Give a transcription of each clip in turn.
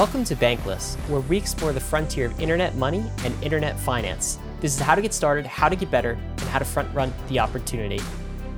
Welcome to Bankless, where we explore the frontier of internet money and internet finance. This is how to get started, how to get better, and how to front run the opportunity.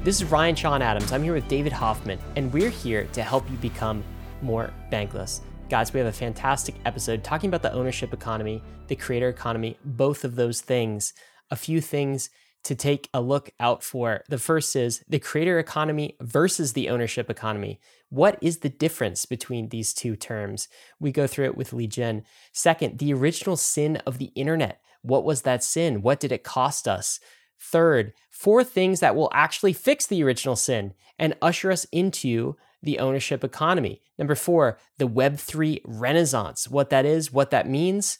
This is Ryan Sean Adams. I'm here with David Hoffman, and we're here to help you become more bankless. Guys, we have a fantastic episode talking about the ownership economy, the creator economy, both of those things. A few things to take a look out for. The first is the creator economy versus the ownership economy. What is the difference between these two terms? We go through it with Li Jin. Second, the original sin of the internet. What was that sin? What did it cost us? Third, four things that will actually fix the original sin and usher us into the ownership economy. Number four, the Web3 renaissance. What that is, what that means.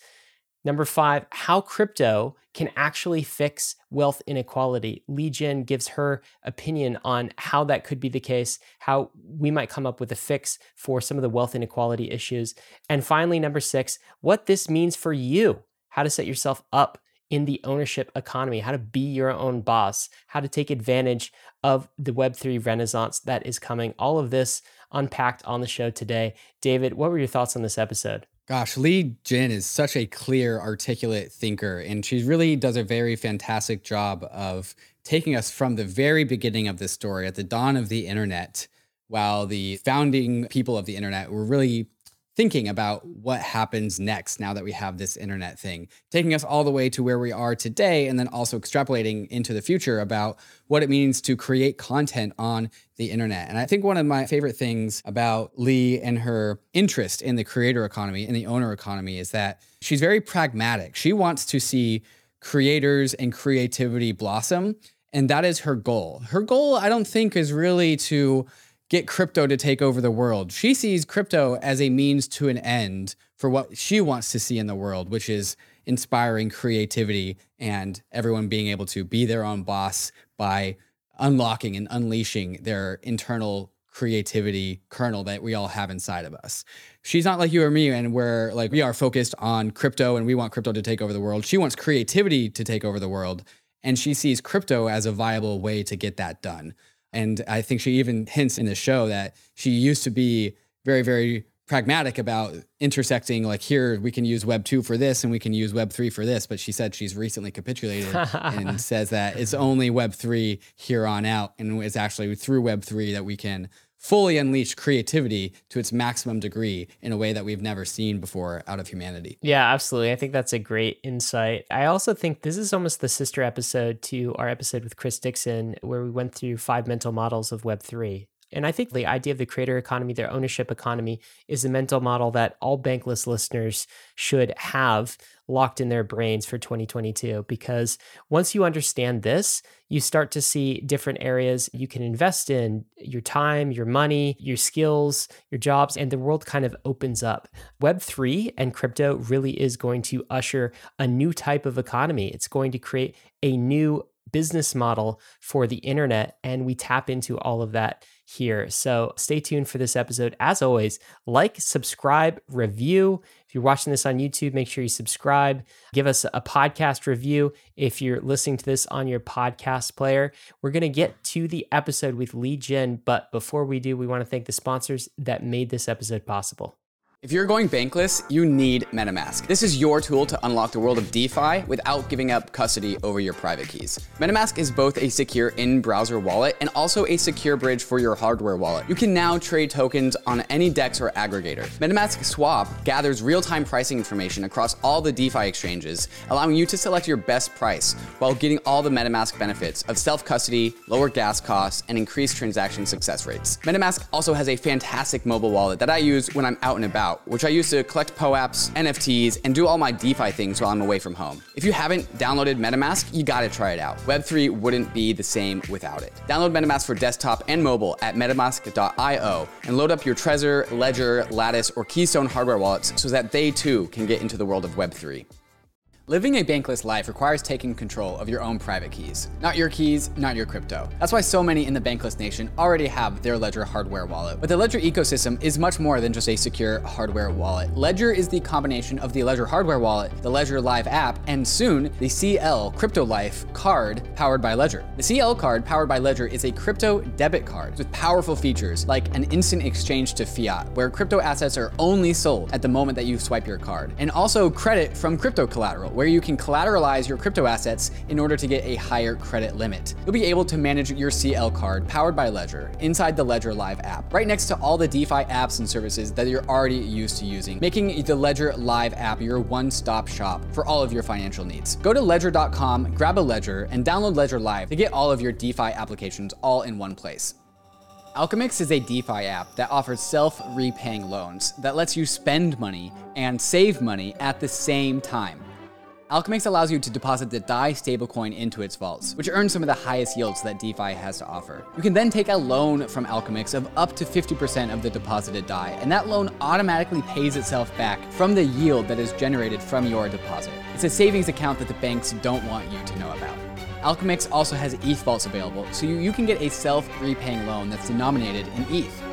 Number five, how crypto can actually fix wealth inequality. Li Jin gives her opinion on how that could be the case, how we might come up with a fix for some of the wealth inequality issues. And finally, number six, what this means for you, how to set yourself up in the ownership economy, how to be your own boss, how to take advantage of the Web3 renaissance that is coming. All of this unpacked on the show today. David, what were your thoughts on this episode? Gosh, Li Jin is such a clear, articulate thinker, and she really does a very fantastic job of taking us from the very beginning of this story at the dawn of the internet, while the founding people of the internet were really thinking about what happens next now that we have this internet thing, taking us all the way to where we are today, and then also extrapolating into the future about what it means to create content on the internet. And I think one of my favorite things about Li and her interest in the creator economy and the owner economy is that she's very pragmatic. She wants to see creators and creativity blossom. And that is her goal. Her goal, I don't think, is really to get crypto to take over the world. She sees crypto as a means to an end for what she wants to see in the world, which is inspiring creativity and everyone being able to be their own boss by unlocking and unleashing their internal creativity kernel that we all have inside of us. She's not like you or me, and we're like, we are focused on crypto and we want crypto to take over the world. She wants creativity to take over the world. And she sees crypto as a viable way to get that done. And I think she even hints in the show that she used to be very, very pragmatic about intersecting like here we can use web 2 for this and we can use web 3 for this. But she said she's recently capitulated and says that it's only web 3 here on out and it's actually through web 3 that we can fully unleash creativity to its maximum degree in a way that we've never seen before out of humanity. Yeah, absolutely. I think that's a great insight. I also think this is almost the sister episode to our episode with Chris Dixon, where we went through five mental models of Web3. And I think the idea of the creator economy, their ownership economy, is a mental model that all bankless listeners should have locked in their brains for 2022. Because once you understand this, you start to see different areas you can invest in your time, your money, your skills, your jobs, and the world kind of opens up. Web3 and crypto really is going to usher a new type of economy. It's going to create a new business model for the internet, and we tap into all of that here. So stay tuned for this episode. As always, like, subscribe, review. If you're watching this on YouTube, make sure you subscribe. Give us a podcast review if you're listening to this on your podcast player. We're going to get to the episode with Li Jin, but before we do, we want to thank the sponsors that made this episode possible. If you're going bankless, you need MetaMask. This is your tool to unlock the world of DeFi without giving up custody over your private keys. MetaMask is both a secure in browser wallet and also a secure bridge for your hardware wallet. You can now trade tokens on any DEX or aggregator. MetaMask Swap gathers real time pricing information across all the DeFi exchanges, allowing you to select your best price while getting all the MetaMask benefits of self custody, lower gas costs, and increased transaction success rates. MetaMask also has a fantastic mobile wallet that I use when I'm out and about which I use to collect POAPs, NFTs, and do all my DeFi things while I'm away from home. If you haven't downloaded MetaMask, you gotta try it out. Web3 wouldn't be the same without it. Download MetaMask for desktop and mobile at metamask.io and load up your Trezor, Ledger, Lattice, or Keystone hardware wallets so that they too can get into the world of Web3. Living a bankless life requires taking control of your own private keys. Not your keys, not your crypto. That's why so many in the bankless nation already have their Ledger hardware wallet. But the Ledger ecosystem is much more than just a secure hardware wallet. Ledger is the combination of the Ledger hardware wallet, the Ledger Live app, and soon the CL Crypto Life card powered by Ledger. The CL card powered by Ledger is a crypto debit card with powerful features like an instant exchange to fiat, where crypto assets are only sold at the moment that you swipe your card, and also credit from crypto collateral where you can collateralize your crypto assets in order to get a higher credit limit. You'll be able to manage your CL card powered by Ledger inside the Ledger Live app, right next to all the DeFi apps and services that you're already used to using, making the Ledger Live app your one stop shop for all of your financial needs. Go to ledger.com, grab a Ledger, and download Ledger Live to get all of your DeFi applications all in one place. Alchemix is a DeFi app that offers self repaying loans that lets you spend money and save money at the same time. Alchemix allows you to deposit the DAI stablecoin into its vaults, which earns some of the highest yields that DeFi has to offer. You can then take a loan from Alchemix of up to 50% of the deposited DAI, and that loan automatically pays itself back from the yield that is generated from your deposit. It's a savings account that the banks don't want you to know about. Alchemix also has ETH vaults available, so you, you can get a self repaying loan that's denominated in ETH.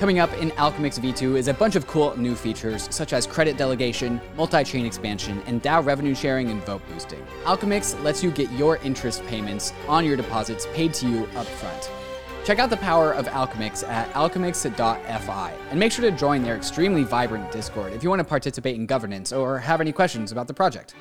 Coming up in Alchemix V2 is a bunch of cool new features, such as credit delegation, multi chain expansion, and DAO revenue sharing and vote boosting. Alchemix lets you get your interest payments on your deposits paid to you upfront. Check out the power of Alchemix at alchemix.fi and make sure to join their extremely vibrant Discord if you want to participate in governance or have any questions about the project.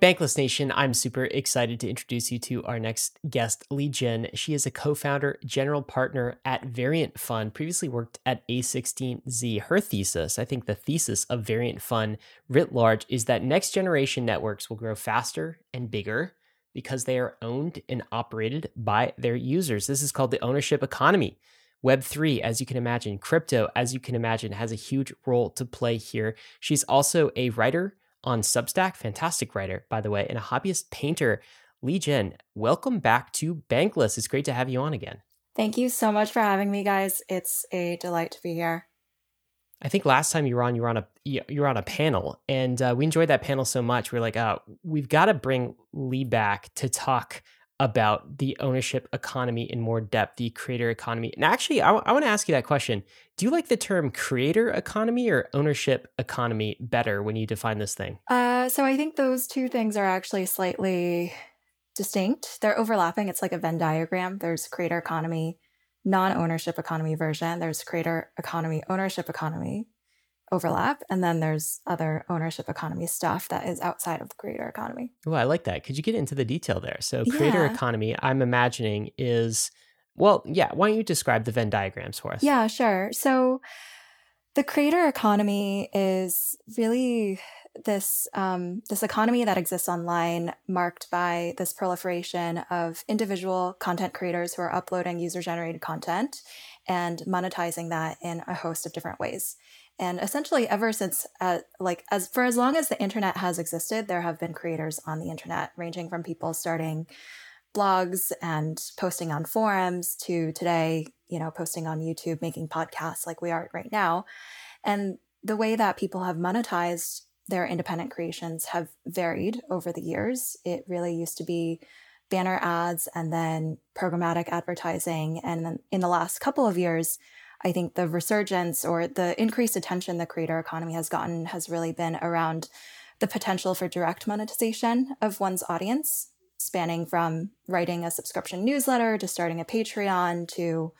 Bankless Nation, I'm super excited to introduce you to our next guest, Li Jin. She is a co founder, general partner at Variant Fund, previously worked at A16Z. Her thesis, I think the thesis of Variant Fund writ large, is that next generation networks will grow faster and bigger because they are owned and operated by their users. This is called the ownership economy. Web3, as you can imagine, crypto, as you can imagine, has a huge role to play here. She's also a writer on Substack. Fantastic writer, by the way, and a hobbyist painter. Li Jin, welcome back to Bankless. It's great to have you on again. Thank you so much for having me, guys. It's a delight to be here. I think last time you were on, you were on a you were on a panel, and uh, we enjoyed that panel so much. We are like, oh, we've got to bring Li back to talk about the ownership economy in more depth, the creator economy. And actually, I, w- I want to ask you that question. Do you like the term creator economy or ownership economy better when you define this thing? Uh, so I think those two things are actually slightly distinct. They're overlapping. It's like a Venn diagram. There's creator economy, non ownership economy version. There's creator economy, ownership economy overlap. And then there's other ownership economy stuff that is outside of the creator economy. Oh, I like that. Could you get into the detail there? So, creator yeah. economy, I'm imagining, is well, yeah. Why don't you describe the Venn diagrams for us? Yeah, sure. So, the creator economy is really this um, this economy that exists online, marked by this proliferation of individual content creators who are uploading user generated content and monetizing that in a host of different ways. And essentially, ever since, uh, like, as for as long as the internet has existed, there have been creators on the internet, ranging from people starting blogs and posting on forums to today, you know, posting on YouTube, making podcasts like we are right now. And the way that people have monetized their independent creations have varied over the years. It really used to be banner ads and then programmatic advertising. And in the last couple of years, I think the resurgence or the increased attention the creator economy has gotten has really been around the potential for direct monetization of one's audience, spanning from writing a subscription newsletter to starting a Patreon to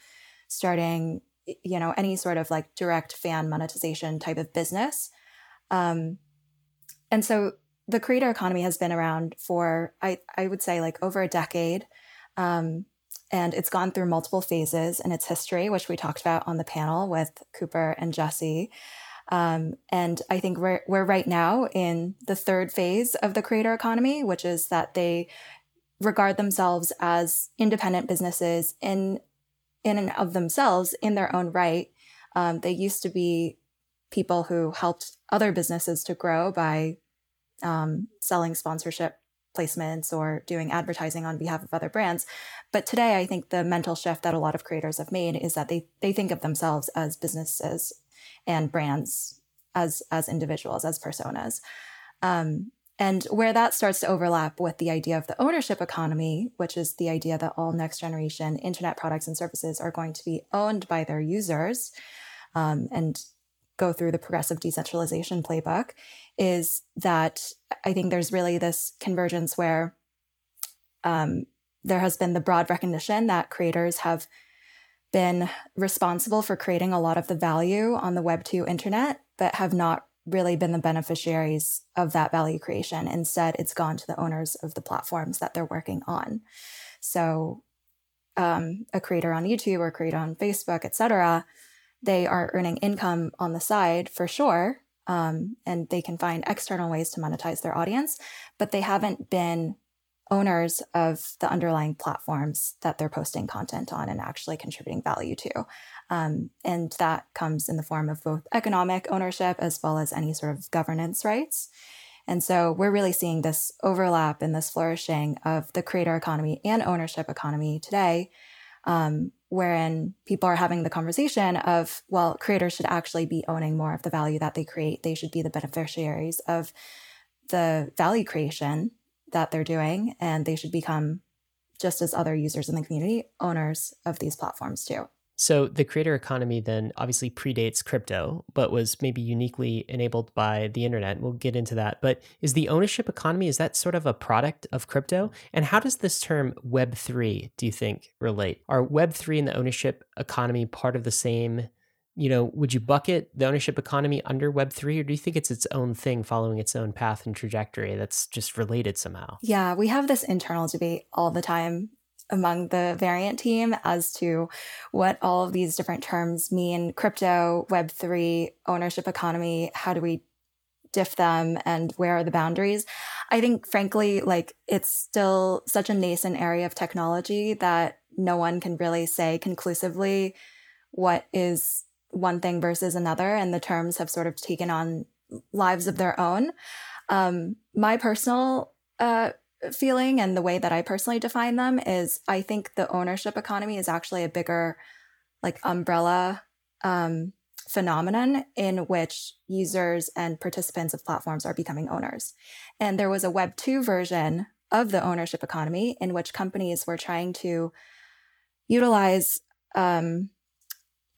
starting, you know, any sort of like direct fan monetization type of business. Um, and so the creator economy has been around for, I, I would say, like over a decade. Um, and it's gone through multiple phases in its history, which we talked about on the panel with Cooper and Jesse. Um, and I think we're, we're right now in the third phase of the creator economy, which is that they regard themselves as independent businesses in in and of themselves in their own right. Um, they used to be people who helped other businesses to grow by um, selling sponsorship placements or doing advertising on behalf of other brands. But today, I think the mental shift that a lot of creators have made is that they they think of themselves as businesses and brands as as individuals as personas. Um, and where that starts to overlap with the idea of the ownership economy, which is the idea that all next generation internet products and services are going to be owned by their users um, and go through the progressive decentralization playbook, is that I think there's really this convergence where um, there has been the broad recognition that creators have been responsible for creating a lot of the value on the Web 2 internet, but have not really been the beneficiaries of that value creation. Instead, it's gone to the owners of the platforms that they're working on. So, um, a creator on YouTube or a creator on Facebook, etc., they are earning income on the side for sure, um, and they can find external ways to monetize their audience, but they haven't been owners of the underlying platforms that they're posting content on and actually contributing value to. Um, and that comes in the form of both economic ownership as well as any sort of governance rights. And so we're really seeing this overlap and this flourishing of the creator economy and ownership economy today, um, wherein people are having the conversation of, well, creators should actually be owning more of the value that they create. They should be the beneficiaries of the value creation that they're doing, and they should become, just as other users in the community, owners of these platforms too. So the creator economy then obviously predates crypto, but was maybe uniquely enabled by the internet. We'll get into that. But is the ownership economy is that sort of a product of crypto? And how does this term web3 do you think relate? Are web3 and the ownership economy part of the same you know, would you bucket the ownership economy under Web3, or do you think it's its own thing following its own path and trajectory that's just related somehow? Yeah, we have this internal debate all the time among the variant team as to what all of these different terms mean crypto, Web3, ownership economy. How do we diff them and where are the boundaries? I think, frankly, like it's still such a nascent area of technology that no one can really say conclusively what is one thing versus another, and the terms have sort of taken on lives of their own. Um, my personal uh, feeling and the way that I personally define them is I think the ownership economy is actually a bigger, like, umbrella um, phenomenon in which users and participants of platforms are becoming owners. And there was a Web 2 version of the ownership economy in which companies were trying to utilize um,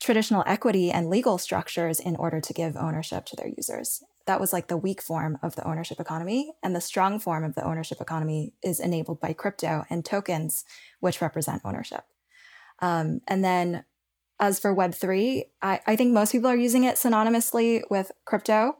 traditional equity and legal structures in order to give ownership to their users. That was like the weak form of the ownership economy. And the strong form of the ownership economy is enabled by crypto and tokens, which represent ownership. Um, and then as for Web3, I, I, think most people are using it synonymously with crypto.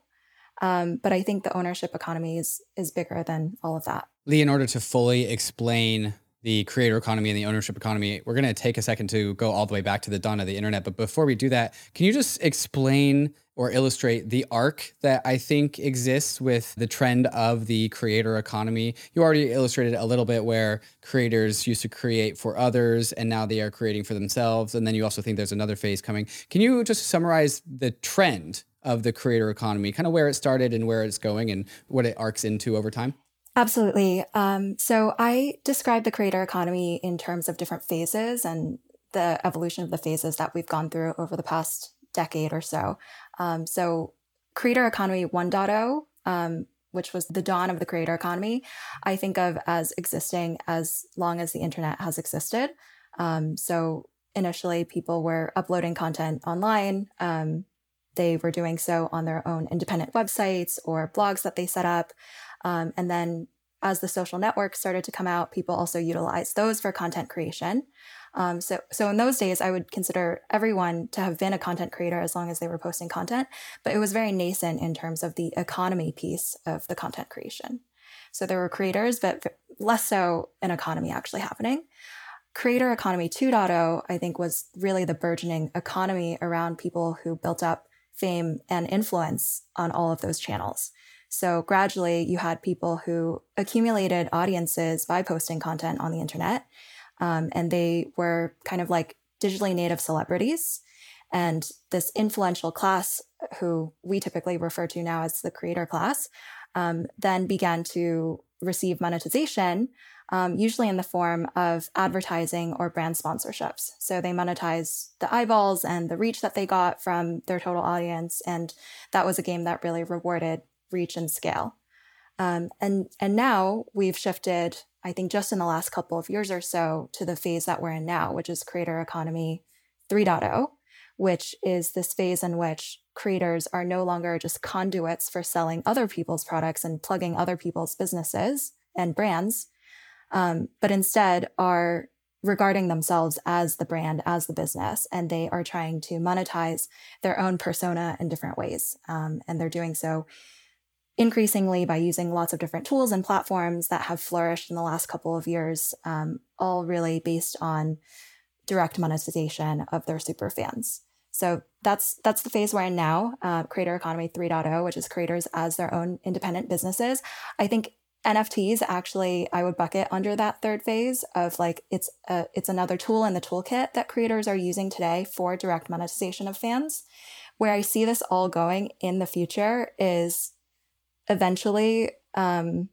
Um, but I think the ownership economy is, is bigger than all of that. Li, in order to fully explain the creator economy and the ownership economy, we're going to take a second to go all the way back to the dawn of the internet. But before we do that, can you just explain or illustrate the arc that I think exists with the trend of the creator economy? You already illustrated a little bit where creators used to create for others and now they are creating for themselves. And then you also think there's another phase coming. Can you just summarize the trend of the creator economy, kind of where it started and where it's going and what it arcs into over time? Absolutely. Um, so I describe the creator economy in terms of different phases and the evolution of the phases that we've gone through over the past decade or so. Um, so, creator economy 1.0, um, which was the dawn of the creator economy, I think of as existing as long as the internet has existed. Um, so, initially, people were uploading content online. Um, they were doing so on their own independent websites or blogs that they set up. Um, and then as the social networks started to come out, people also utilized those for content creation. Um, so, so in those days, I would consider everyone to have been a content creator as long as they were posting content, but it was very nascent in terms of the economy piece of the content creation. So there were creators, but less so an economy actually happening. Creator Economy 2.0, I think, was really the burgeoning economy around people who built up fame and influence on all of those channels. So gradually, you had people who accumulated audiences by posting content on the internet. Um, and they were kind of like digitally native celebrities. And this influential class, who we typically refer to now as the creator class, um, then began to receive monetization, um, usually in the form of advertising or brand sponsorships. So they monetized the eyeballs and the reach that they got from their total audience. And that was a game that really rewarded reach and scale. Um, and and now we've shifted, I think, just in the last couple of years or so, to the phase that we're in now, which is creator economy 3.0, which is this phase in which creators are no longer just conduits for selling other people's products and plugging other people's businesses and brands, um, but instead are regarding themselves as the brand, as the business, and they are trying to monetize their own persona in different ways. Um, and they're doing so increasingly by using lots of different tools and platforms that have flourished in the last couple of years, um, all really based on direct monetization of their super fans. So that's that's the phase we're in now, uh, Creator Economy 3.0, which is creators as their own independent businesses. I think NFTs actually I would bucket under that third phase of like it's a, it's another tool in the toolkit that creators are using today for direct monetization of fans. Where I see this all going in the future is eventually um,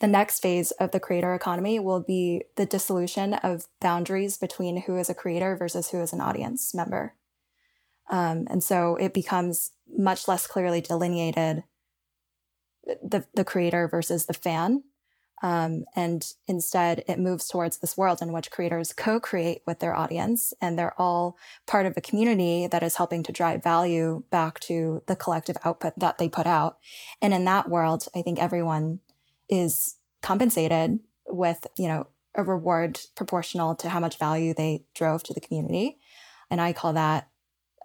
the next phase of the creator economy will be the dissolution of boundaries between who is a creator versus who is an audience member. Um, and so it becomes much less clearly delineated the, the creator versus the fan. Um, and instead, it moves towards this world in which creators co create with their audience, and they're all part of a community that is helping to drive value back to the collective output that they put out. And in that world, I think everyone is compensated with, you know, a reward proportional to how much value they drove to the community. And I call that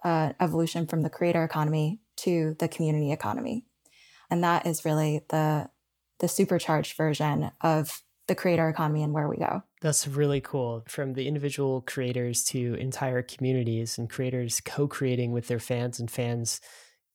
uh, evolution from the creator economy to the community economy. And that is really the the supercharged version of the creator economy and where we go. That's really cool. From the individual creators to entire communities and creators co-creating with their fans and fans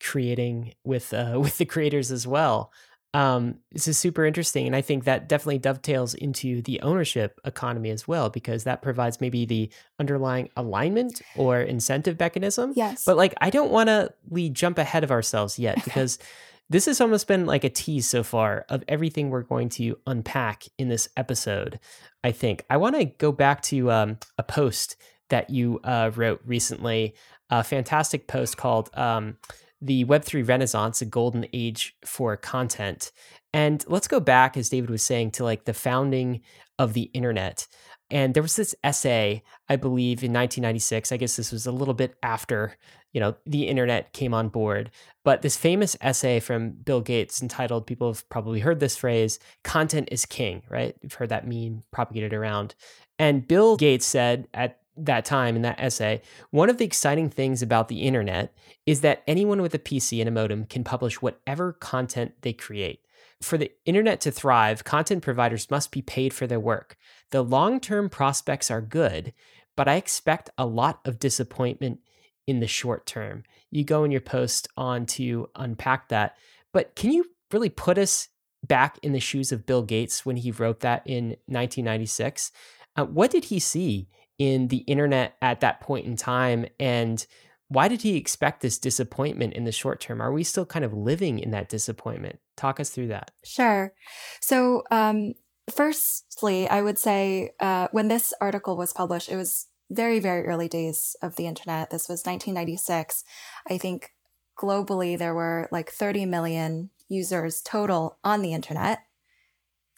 creating with uh, with the creators as well. Um, this is super interesting, and I think that definitely dovetails into the ownership economy as well, because that provides maybe the underlying alignment or incentive mechanism. Yes. But like, I don't want to we jump ahead of ourselves yet because this has almost been like a tease so far of everything we're going to unpack in this episode. I think I want to go back to um, a post that you uh, wrote recently, a fantastic post called um, "The Web3 Renaissance: A Golden Age for Content." And let's go back, as David was saying, to like the founding of the internet. And there was this essay, I believe, in 1996. I guess this was a little bit after you know the internet came on board. But this famous essay from bill gates entitled people have probably heard this phrase content is king right? You've heard that meme propagated around. And bill gates said at that time in that essay one of the exciting things about the internet is that anyone with a pc and a modem can publish whatever content they create. For the internet to thrive, content providers must be paid for their work. The long term prospects are good, but I expect a lot of disappointment in the short term. You go in your post on to unpack that. But can you really put us back in the shoes of Bill Gates when he wrote that in 1996? Uh, what did he see in the internet at that point in time? And why did he expect this disappointment in the short term? Are we still kind of living in that disappointment? Talk us through that. Sure. So, um, firstly, I would say uh, when this article was published, it was very, very early days of the internet. This was 1996. I think globally there were like 30 million users total on the internet.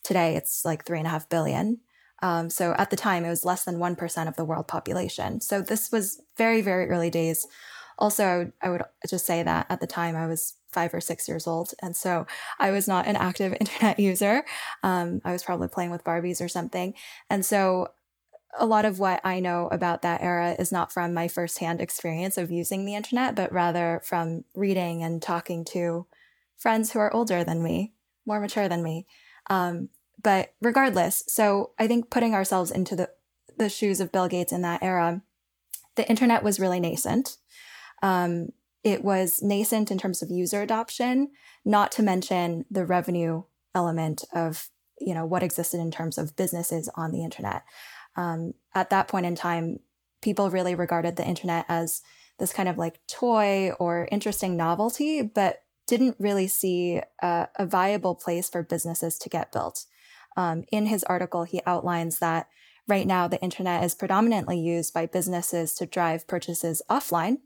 Today it's like three and a half billion. Um, so at the time it was less than 1% of the world population. So this was very, very early days. Also, I would just say that at the time I was five or six years old. And so I was not an active internet user. Um, I was probably playing with Barbies or something. And so a lot of what I know about that era is not from my firsthand experience of using the internet, but rather from reading and talking to friends who are older than me, more mature than me. Um, but regardless, so I think putting ourselves into the, the shoes of Bill Gates in that era, the internet was really nascent. Um, it was nascent in terms of user adoption, not to mention the revenue element of you know what existed in terms of businesses on the internet um, at that point in time, people really regarded the internet as this kind of like toy or interesting novelty, but didn't really see a, a viable place for businesses to get built. Um, in his article, he outlines that right now the internet is predominantly used by businesses to drive purchases offline.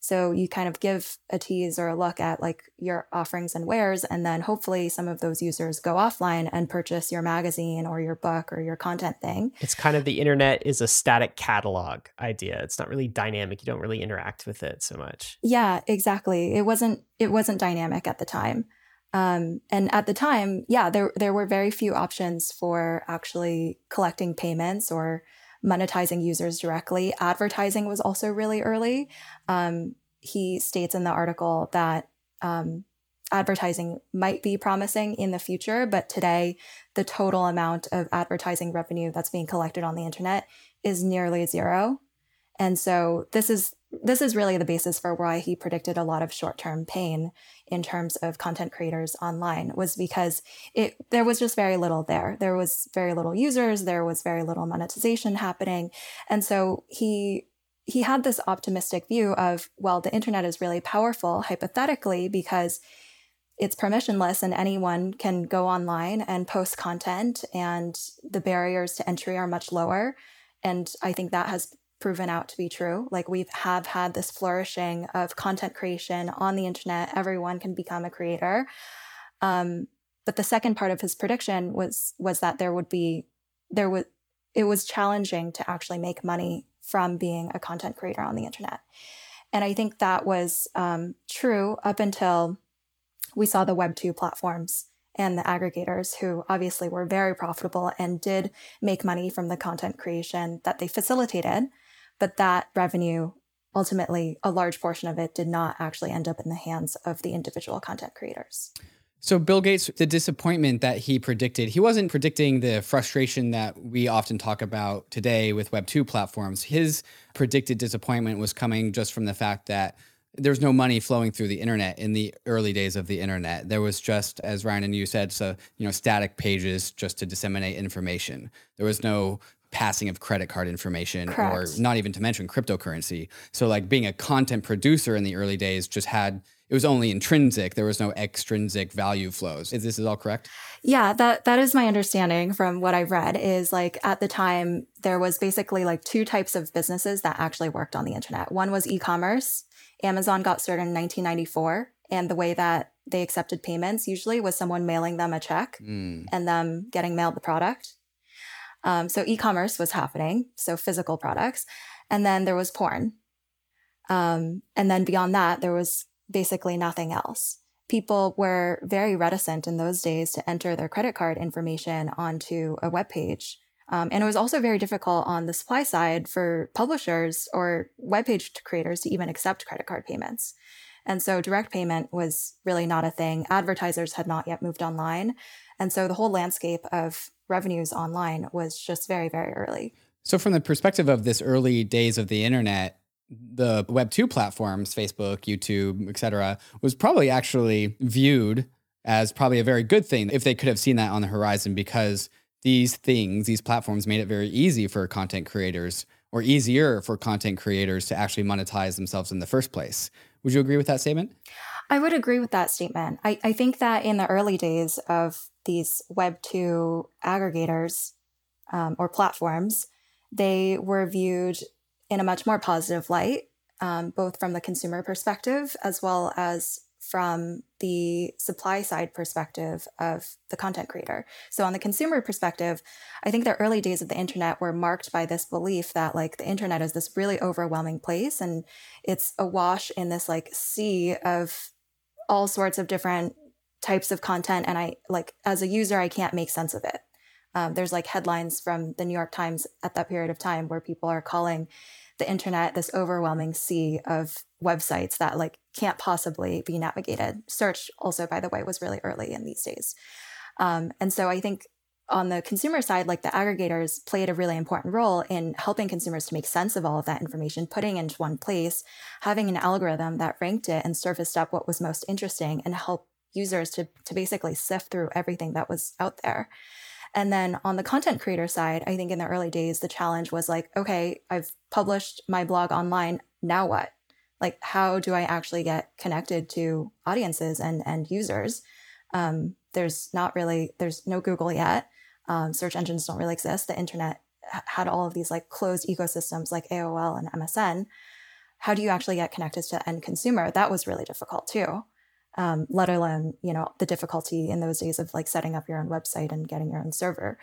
So you kind of give a tease or a look at like your offerings and wares, and then hopefully some of those users go offline and purchase your magazine or your book or your content thing. It's kind of the internet is a static catalog idea. It's not really dynamic. You don't really interact with it so much. Yeah, exactly. It wasn't it wasn't dynamic at the time. Um, and at the time, yeah, there there were very few options for actually collecting payments or monetizing users directly. Advertising was also really early. Um, he states in the article that um, advertising might be promising in the future, but today the total amount of advertising revenue that's being collected on the internet is nearly zero. And so this is this is really the basis for why he predicted a lot of short-term pain in terms of content creators online was because it there was just very little there. There was very little users. There was very little monetization happening. And so he he had this optimistic view of well the internet is really powerful hypothetically because it's permissionless and anyone can go online and post content and the barriers to entry are much lower. And i think that has proven out to be true. Like we have had this flourishing of content creation on the internet. Everyone can become a creator. Um, but the second part of his prediction was was that there would be there was it was challenging to actually make money from being a content creator on the internet. And I think that was um, true up until we saw the Web two platforms and the aggregators who obviously were very profitable and did make money from the content creation that they facilitated. But that revenue, ultimately, a large portion of it did not actually end up in the hands of the individual content creators. So, Bill Gates, the disappointment that he predicted, he wasn't predicting the frustration that we often talk about today with Web2 platforms. His predicted disappointment was coming just from the fact that there's no money flowing through the internet in the early days of the internet. There was just, as Ryan and you said, so you know, static pages just to disseminate information. There was no passing of credit card information Correct. or not even to mention cryptocurrency. So like being a content producer in the early days just had it was only intrinsic. There was no extrinsic value flows. Is this is all correct? Yeah, that that is my understanding from what I've read is like at the time there was basically like two types of businesses that actually worked on the internet. One was e-commerce. Amazon got started in 1994 and the way that they accepted payments usually was someone mailing them a check mm. and them getting mailed the product. Um, so e-commerce was happening, so physical products, and then there was porn, um, and then beyond that, there was basically nothing else. People were very reticent in those days to enter their credit card information onto a web page. Um, and it was also very difficult on the supply side for publishers or web page creators to even accept credit card payments. And so direct payment was really not a thing. Advertisers had not yet moved online. And so the whole landscape of revenues online was just very, very early. So, from the perspective of this early days of the internet, the Web 2 platforms, Facebook, YouTube, etc., was probably actually viewed as probably a very good thing if they could have seen that on the horizon because these things, these platforms made it very easy for content creators or easier for content creators to actually monetize themselves in the first place. Would you agree with that statement? I would agree with that statement. I, I think that in the early days of these Web2 aggregators um, or platforms, they were viewed in a much more positive light, um, both from the consumer perspective as well as from the supply side perspective of the content creator. So, on the consumer perspective, I think the early days of the internet were marked by this belief that, like, the internet is this really overwhelming place and it's awash in this, like, sea of all sorts of different types of content and i like as a user i can't make sense of it. Um, there's like headlines from the new york times at that period of time where people are calling the internet this overwhelming sea of websites that like can't possibly be navigated. Search also by the way was really early in these days. Um, and so i think on the consumer side like the aggregators played a really important role in helping consumers to make sense of all of that information putting into one place having an algorithm that ranked it and surfaced up what was most interesting and help users to, to basically sift through everything that was out there. And then on the content creator side, I think in the early days, the challenge was like, okay, I've published my blog online. Now what? Like, how do I actually get connected to audiences and, and users? Um, there's not really, there's no Google yet. Um, search engines don't really exist. The internet had all of these like closed ecosystems like AOL and MSN. how do you actually get connected to the end consumer? That was really difficult too. Um, let alone, you know, the difficulty in those days of like setting up your own website and getting your own server.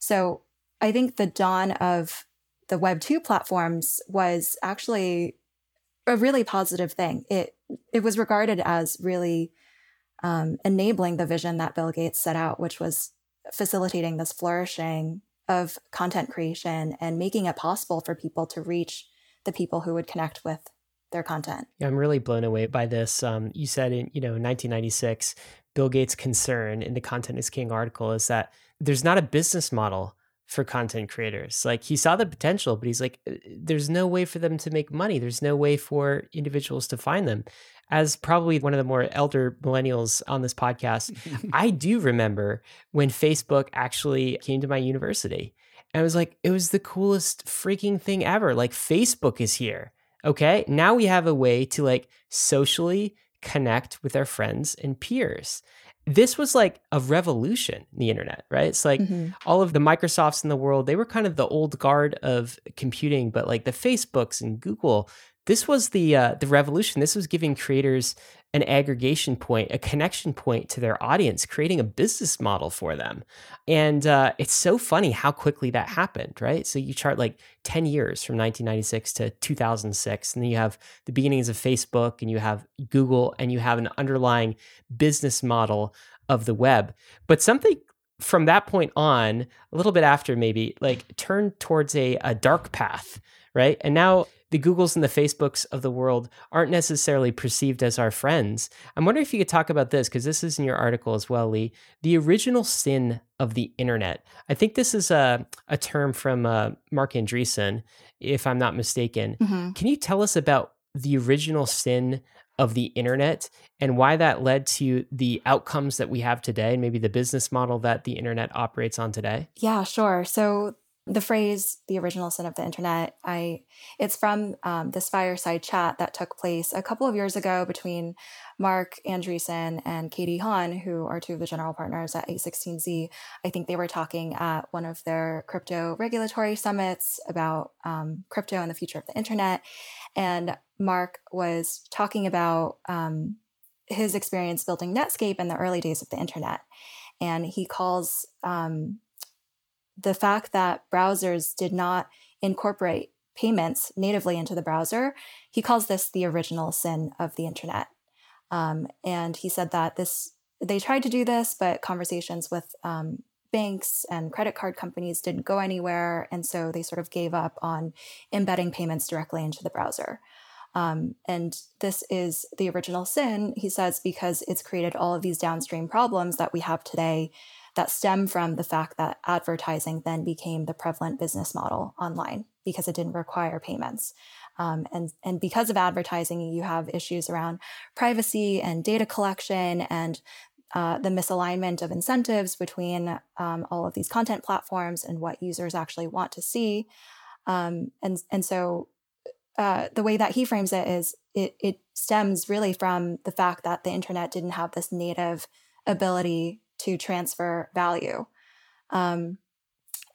So I think the dawn of the Web 2 platforms was actually a really positive thing. It it was regarded as really um, enabling the vision that Bill Gates set out, which was facilitating this flourishing of content creation and making it possible for people to reach the people who would connect with their content. Yeah, I'm really blown away by this. Um, you said in you know 1996, Bill Gates' concern in the Content is King article is that there's not a business model for content creators. Like he saw the potential, but he's like, uh, there's no way for them to make money. There's no way for individuals to find them. As probably one of the more elder millennials on this podcast, I do remember when Facebook actually came to my university. And I was like, it was the coolest freaking thing ever. Like, Facebook is here. Okay. Now we have a way to like socially connect with our friends and peers this was like a revolution in the internet, right? It's like mm-hmm. all of the Microsofts in the world, they were kind of the old guard of computing, but like the Facebooks and Google, this was the uh, the revolution. This was giving creators an aggregation point, a connection point to their audience, creating a business model for them. And uh, it's so funny how quickly that happened, right? So you chart like 10 years from 1996 to 2006, and then you have the beginnings of Facebook and you have Google and you have an underlying business model of the web. But something from that point on, a little bit after maybe, like turned towards a, a dark path, right? And now the Googles and the Facebooks of the world aren't necessarily perceived as our friends. I'm wondering if you could talk about this, because this is in your article as well, Li. The original sin of the internet. I think this is a, a term from uh, Marc Andreessen, if I'm not mistaken. Mm-hmm. Can you tell us about the original sin of the internet and why that led to the outcomes that we have today and maybe the business model that the internet operates on today? Yeah, sure. So the phrase the original sin of the internet i it's from um, this fireside chat that took place a couple of years ago between Marc Andreessen and Katie Haun who are two of the general partners at a16z i think they were talking at one of their crypto regulatory summits about um, crypto and the future of the internet. And mark was talking about um, his experience building netscape in the early days of the internet. And he calls um, the fact that browsers did not incorporate payments natively into the browser, he calls this the original sin of the internet. Um, and he said that this they tried to do this, but conversations with um, banks and credit card companies didn't go anywhere, and so they sort of gave up on embedding payments directly into the browser. Um, and this is the original sin, he says, because it's created all of these downstream problems that we have today that stem from the fact that advertising then became the prevalent business model online because it didn't require payments. Um, and, and because of advertising, you have issues around privacy and data collection and uh, the misalignment of incentives between um, all of these content platforms and what users actually want to see. Um, and, and so uh, the way that he frames it is it, it stems really from the fact that the internet didn't have this native ability to transfer value. Um,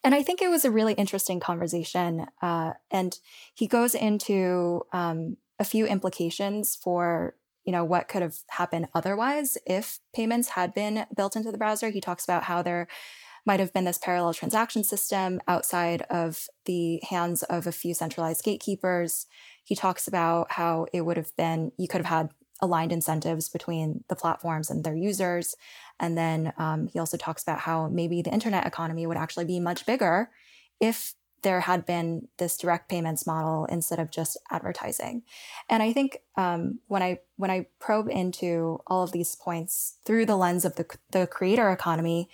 and I think it was a really interesting conversation. Uh, and he goes into um, a few implications for you know what could have happened otherwise if payments had been built into the browser. He talks about how there might have been this parallel transaction system outside of the hands of a few centralized gatekeepers. He talks about how it would have been you could have had aligned incentives between the platforms and their users. And then um, he also talks about how maybe the internet economy would actually be much bigger if there had been this direct payments model instead of just advertising. And I think um, when I when I probe into all of these points through the lens of the the creator economy,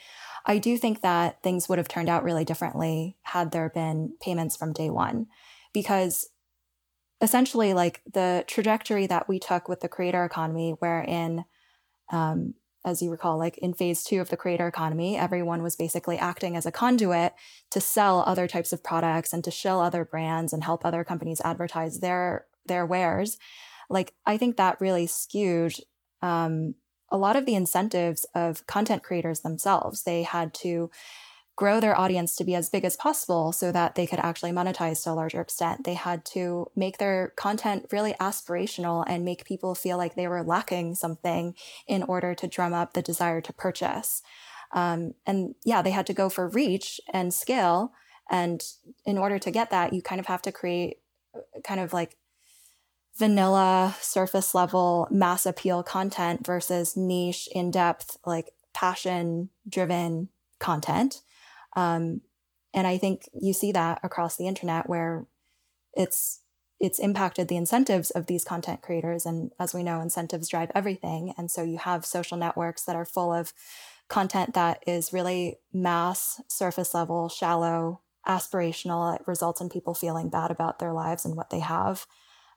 I do think that things would have turned out really differently had there been payments from day one, because essentially like the trajectory that we took with the creator economy, wherein, um, as you recall, like in phase two of the creator economy, everyone was basically acting as a conduit to sell other types of products and to shill other brands and help other companies advertise their their wares. Like I think that really skewed um, a lot of the incentives of content creators themselves. They had to grow their audience to be as big as possible so that they could actually monetize to a larger extent. They had to make their content really aspirational and make people feel like they were lacking something in order to drum up the desire to purchase. Um, and yeah, they had to go for reach and scale. And in order to get that, you kind of have to create uh, kind of like vanilla, surface level, mass appeal content versus niche, in depth, like passion driven content. Um, and I think you see that across the internet where it's it's impacted the incentives of these content creators. And as we know incentives drive everything. And so you have social networks that are full of content that is really mass surface level shallow aspirational. It results in people feeling bad about their lives and what they have.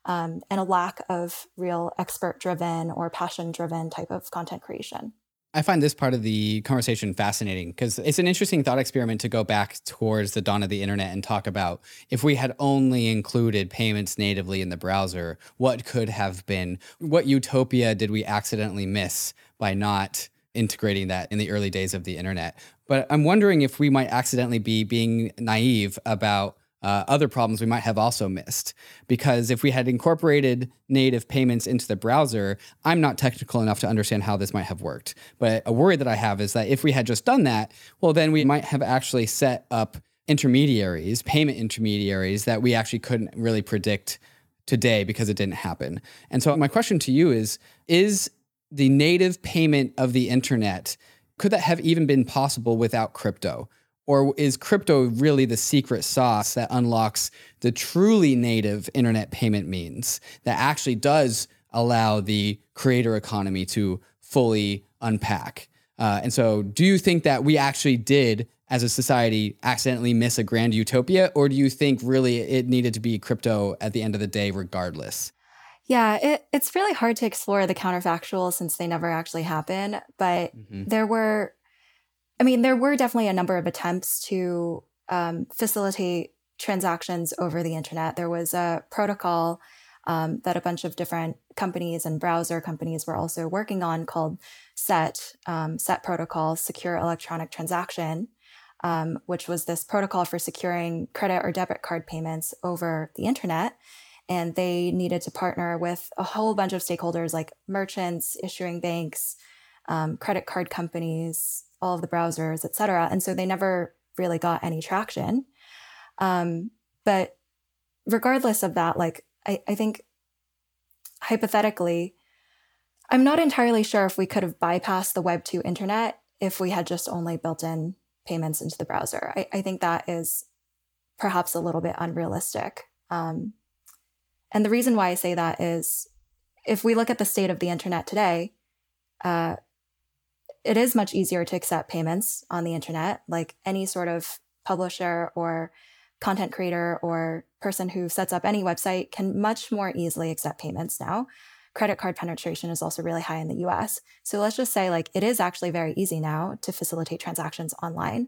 Um, and a lack of real expert driven or passion driven type of content creation I find this part of the conversation fascinating because it's an interesting thought experiment to go back towards the dawn of the internet and talk about if we had only included payments natively in the browser, what could have been? What utopia did we accidentally miss by not integrating that in the early days of the internet? But I'm wondering if we might accidentally be being naive about uh, other problems we might have also missed. Because if we had incorporated native payments into the browser, I'm not technical enough to understand how this might have worked. But a worry that I have is that if we had just done that, well, then we might have actually set up intermediaries, payment intermediaries that we actually couldn't really predict today because it didn't happen. And so my question to you is is the native payment of the internet could that have even been possible without crypto? Or is crypto really the secret sauce that unlocks the truly native internet payment means that actually does allow the creator economy to fully unpack? Uh, and so, do you think that we actually did, as a society, accidentally miss a grand utopia? Or do you think really it needed to be crypto at the end of the day, regardless? Yeah, it, it's really hard to explore the counterfactual since they never actually happen. But mm-hmm. there were I mean, there were definitely a number of attempts to um, facilitate transactions over the internet. There was a protocol um, that a bunch of different companies and browser companies were also working on called SET, um, SET protocol, Secure Electronic Transaction, um, which was this protocol for securing credit or debit card payments over the internet. And they needed to partner with a whole bunch of stakeholders like merchants, issuing banks, um, credit card companies, all of the browsers, et cetera. And so they never really got any traction. Um, but regardless of that, like, I, I think hypothetically, I'm not entirely sure if we could have bypassed the Web 2 internet if we had just only built in payments into the browser. I, I think that is perhaps a little bit unrealistic. Um, and the reason why I say that is if we look at the state of the internet today, uh, it is much easier to accept payments on the internet, like any sort of publisher or content creator or person who sets up any website can much more easily accept payments now. Credit card penetration is also really high in the US. So let's just say like it is actually very easy now to facilitate transactions online.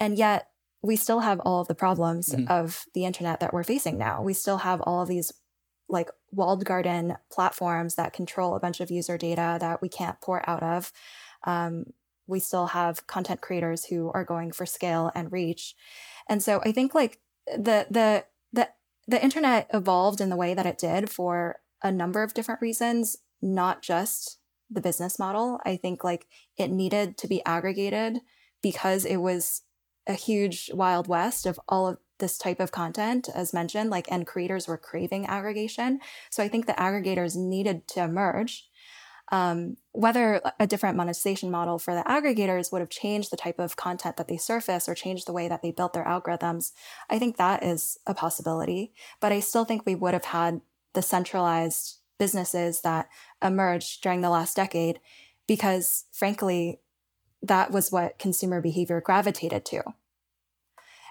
And yet we still have all of the problems mm-hmm. of the internet that we're facing now. We still have all of these like walled garden platforms that control a bunch of user data that we can't pour out of um, we still have content creators who are going for scale and reach. And so I think like the the the the internet evolved in the way that it did for a number of different reasons, not just the business model. I think like it needed to be aggregated because it was a huge wild west of all of this type of content as mentioned like and creators were craving aggregation so i think the aggregators needed to emerge um, whether a different monetization model for the aggregators would have changed the type of content that they surface or changed the way that they built their algorithms, I think that is a possibility. But I still think we would have had the centralized businesses that emerged during the last decade because, frankly, that was what consumer behavior gravitated to.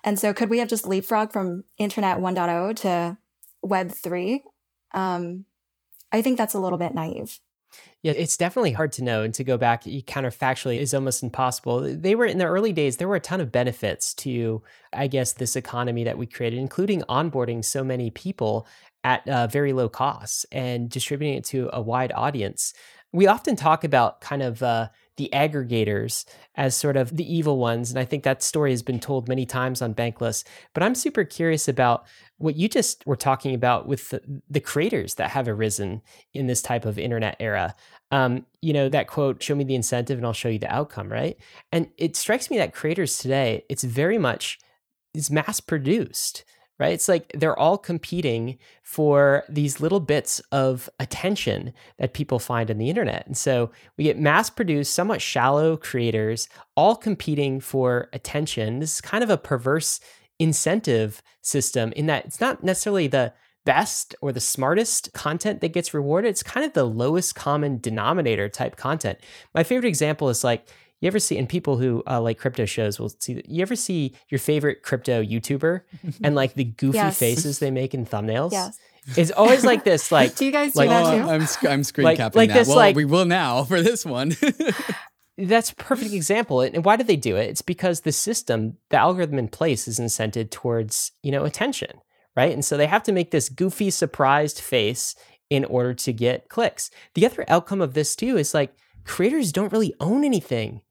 And so, could we have just leapfrogged from Internet 1.0 to Web 3? Um, I think that's a little bit naive. Yeah, it's definitely hard to know. And to go back counterfactually is almost impossible. They were in the early days, there were a ton of benefits to, I guess, this economy that we created, including onboarding so many people at uh, very low costs and distributing it to a wide audience. We often talk about kind of uh, the aggregators as sort of the evil ones. And I think that story has been told many times on Bankless. But I'm super curious about what you just were talking about with the, the creators that have arisen in this type of internet era. Um, you know, that quote, show me the incentive and I'll show you the outcome, right? And it strikes me that creators today, it's very much, it's mass produced right? It's like they're all competing for these little bits of attention that people find on the internet. And so we get mass produced, somewhat shallow creators all competing for attention. This is kind of a perverse incentive system in that it's not necessarily the best or the smartest content that gets rewarded. It's kind of the lowest common denominator type content. My favorite example is like, you ever see and people who uh, like crypto shows will see you ever see your favorite crypto youtuber and like the goofy yes. faces they make in thumbnails? Yes. It's always like this like do you guys like, do that too? I'm, I'm screen like, capping like that. this, well like, we will now for this one. That's a perfect example and why do they do it? It's because the system the algorithm in place is incented towards you know attention right? And so they have to make this goofy surprised face in order to get clicks. The other outcome of this too is like creators don't really own anything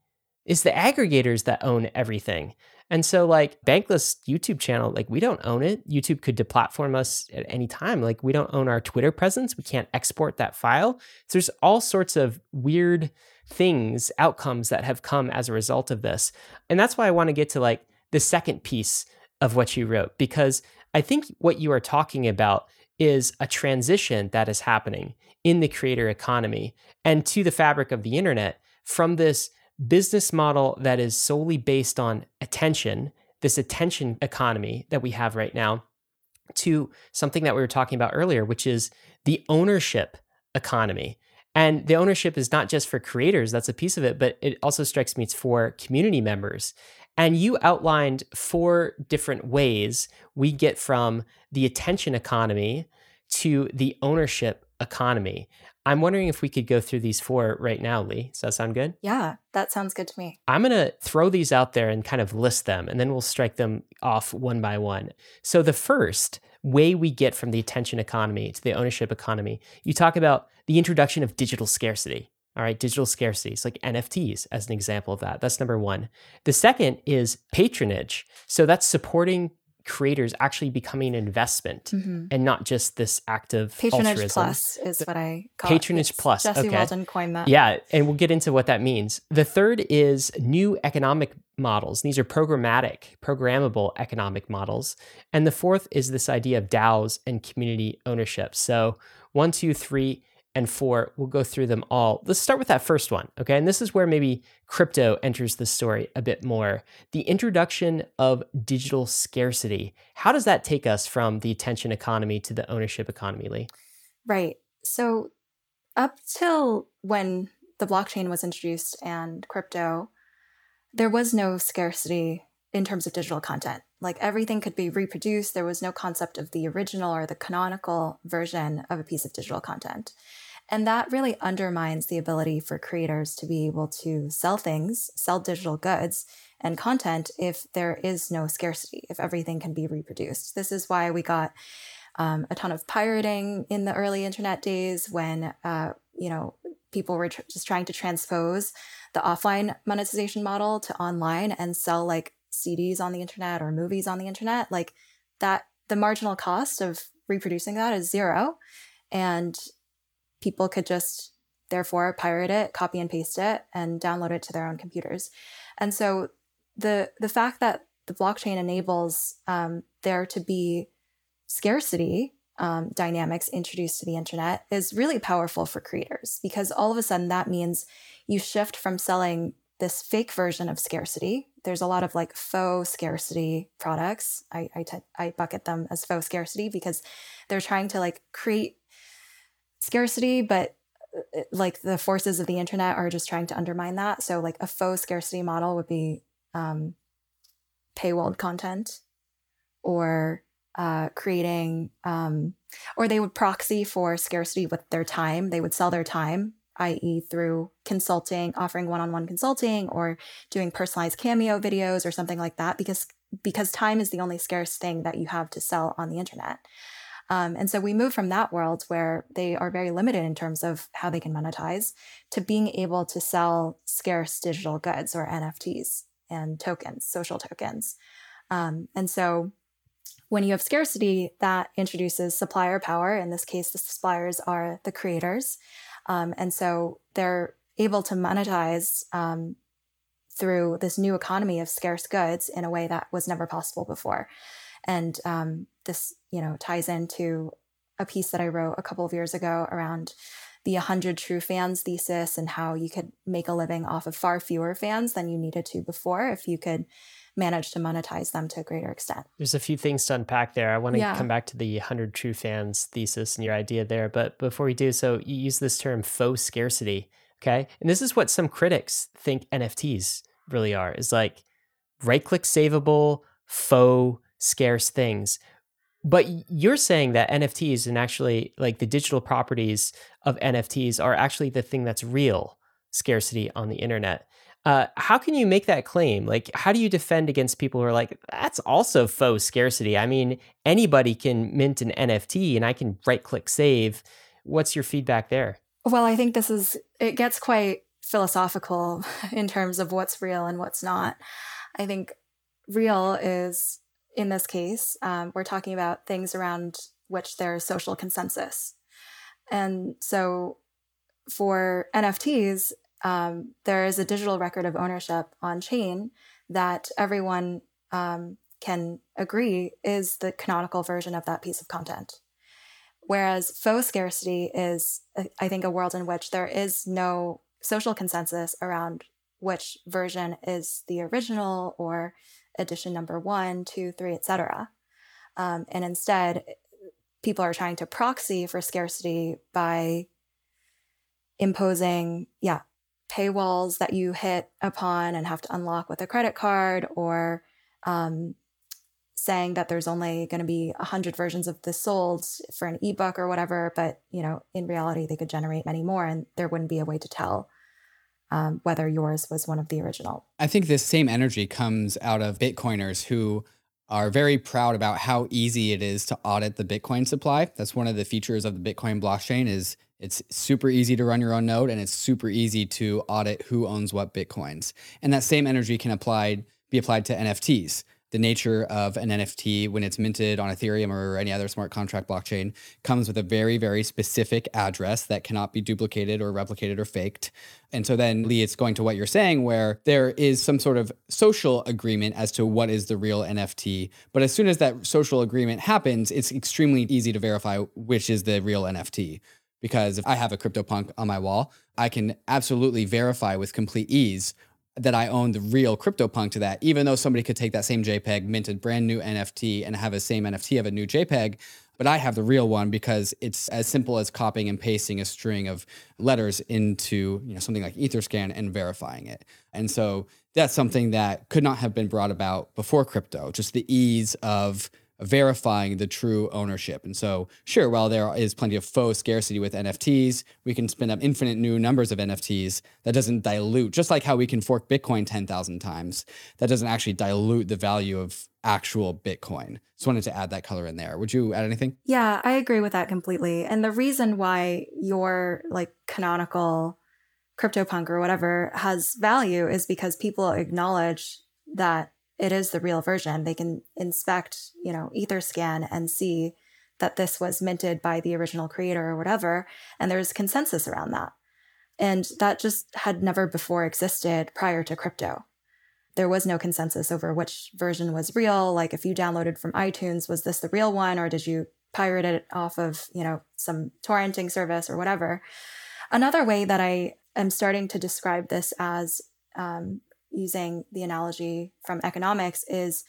it's the aggregators that own everything. And so, like Bankless YouTube channel, like we don't own it. YouTube could deplatform us at any time. Like we don't own our Twitter presence. We can't export that file. So there's all sorts of weird things, outcomes that have come as a result of this. And that's why I want to get to like the second piece of what you wrote, because I think what you are talking about is a transition that is happening in the creator economy and to the fabric of the internet from this business model that is solely based on attention, this attention economy that we have right now, to something that we were talking about earlier, which is the ownership economy. And the ownership is not just for creators, that's a piece of it, but it also strikes me it's for community members. And you outlined four different ways we get from the attention economy to the ownership economy. I'm wondering if we could go through these four right now, Li. Does that sound good? Yeah, that sounds good to me. I'm going to throw these out there and kind of list them, and then we'll strike them off one by one. So, the first way we get from the attention economy to the ownership economy, you talk about the introduction of digital scarcity. All right, digital scarcity. It's like NFTs as an example of that. That's number one. The second is patronage. So that's supporting creators actually becoming an investment mm-hmm. and not just this act of patronage altruism. plus is what I call patronage it. plus. Jesse okay. Walden coined that. Yeah, and we'll get into what that means. The third is new economic models. These are programmatic, programmable economic models. And the fourth is this idea of DAOs and community ownership. So one, two, three, and four. We'll go through them all. Let's start with that first one. Okay. And this is where maybe crypto enters the story a bit more. The introduction of digital scarcity. How does that take us from the attention economy to the ownership economy, Li? Right. So, up till when the blockchain was introduced and crypto, there was no scarcity in terms of digital content. Like everything could be reproduced. There was no concept of the original or the canonical version of a piece of digital content. And that really undermines the ability for creators to be able to sell things, sell digital goods and content if there is no scarcity, if everything can be reproduced. This is why we got um, a ton of pirating in the early internet days when, uh, you know, people were tr- just trying to transpose the offline monetization model to online and sell like CDs on the internet or movies on the internet. Like that, the marginal cost of reproducing that is zero. And people could just therefore pirate it, copy and paste it, and download it to their own computers. And so the the fact that the blockchain enables um, there to be scarcity um, dynamics introduced to the internet is really powerful for creators because all of a sudden that means you shift from selling this fake version of scarcity. There's a lot of like faux scarcity products. I I, t- I bucket them as faux scarcity because they're trying to like create scarcity, but uh, like the forces of the internet are just trying to undermine that. So, like a faux scarcity model would be um, paywalled content or uh, creating, um, or they would proxy for scarcity with their time. They would sell their time, i.e., through consulting, offering one on one consulting or doing personalized cameo videos or something like that, because because time is the only scarce thing that you have to sell on the internet. Um, and so we move from that world where they are very limited in terms of how they can monetize to being able to sell scarce digital goods or NFTs and tokens, social tokens. Um, and so when you have scarcity, that introduces supplier power. In this case, the suppliers are the creators. Um, and so they're able to monetize um, through this new economy of scarce goods in a way that was never possible before. And um, this, you know, ties into a piece that I wrote a couple of years ago around the 100 true fans thesis and how you could make a living off of far fewer fans than you needed to before if you could manage to monetize them to a greater extent. There's a few things to unpack there. I want to yeah. come back to the 100 true fans thesis and your idea there. But before we do so, you use this term faux scarcity. Okay. And this is what some critics think NFTs really are is like right click savable, faux scarce things. But you're saying that NFTs and actually like the digital properties of NFTs are actually the thing that's real scarcity on the internet. Uh, how can you make that claim? Like, how do you defend against people who are like, that's also faux scarcity? I mean, anybody can mint an NFT and I can right click save. What's your feedback there? Well, I think this is, it gets quite philosophical in terms of what's real and what's not. I think real is, in this case, um, we're talking about things around which there's social consensus. And so for NFTs, um, there is a digital record of ownership on chain that everyone um, can agree is the canonical version of that piece of content. Whereas faux scarcity is, I think, a world in which there is no social consensus around which version is the original or edition number one, two, three, etc. Um, and instead, people are trying to proxy for scarcity by imposing, yeah, paywalls that you hit upon and have to unlock with a credit card or um, saying that there's only going to be 100 versions of this sold for an ebook or whatever but you know in reality they could generate many more and there wouldn't be a way to tell um, whether yours was one of the original i think this same energy comes out of bitcoiners who are very proud about how easy it is to audit the bitcoin supply that's one of the features of the bitcoin blockchain is it's super easy to run your own node and it's super easy to audit who owns what bitcoins. And that same energy can apply be applied to NFTs. The nature of an NFT when it's minted on Ethereum or any other smart contract blockchain comes with a very, very specific address that cannot be duplicated or replicated or faked. And so then, Li, it's going to what you're saying, where there is some sort of social agreement as to what is the real NFT. But as soon as that social agreement happens, it's extremely easy to verify which is the real NFT because if I have a CryptoPunk on my wall, I can absolutely verify with complete ease that I own the real CryptoPunk to that, even though somebody could take that same JPEG, mint a brand new NFT, and have a same NFT of a new JPEG. But I have the real one because it's as simple as copying and pasting a string of letters into you know something like Etherscan and verifying it. And so that's something that could not have been brought about before crypto. Just the ease of verifying the true ownership. And so, sure, while there is plenty of faux scarcity with NFTs, we can spin up infinite new numbers of NFTs. That doesn't dilute, just like how we can fork Bitcoin 10,000 times, that doesn't actually dilute the value of actual Bitcoin. Just wanted to add that color in there. Would you add anything? Yeah, I agree with that completely. And the reason why your like canonical CryptoPunk or whatever has value is because people acknowledge that it is the real version. They can inspect, you know, Etherscan and see that this was minted by the original creator or whatever. And there's consensus around that. And that just had never before existed prior to crypto. There was no consensus over which version was real. Like if you downloaded from iTunes, was this the real one or did you pirate it off of, you know, some torrenting service or whatever? Another way that I am starting to describe this as um, using the analogy from economics is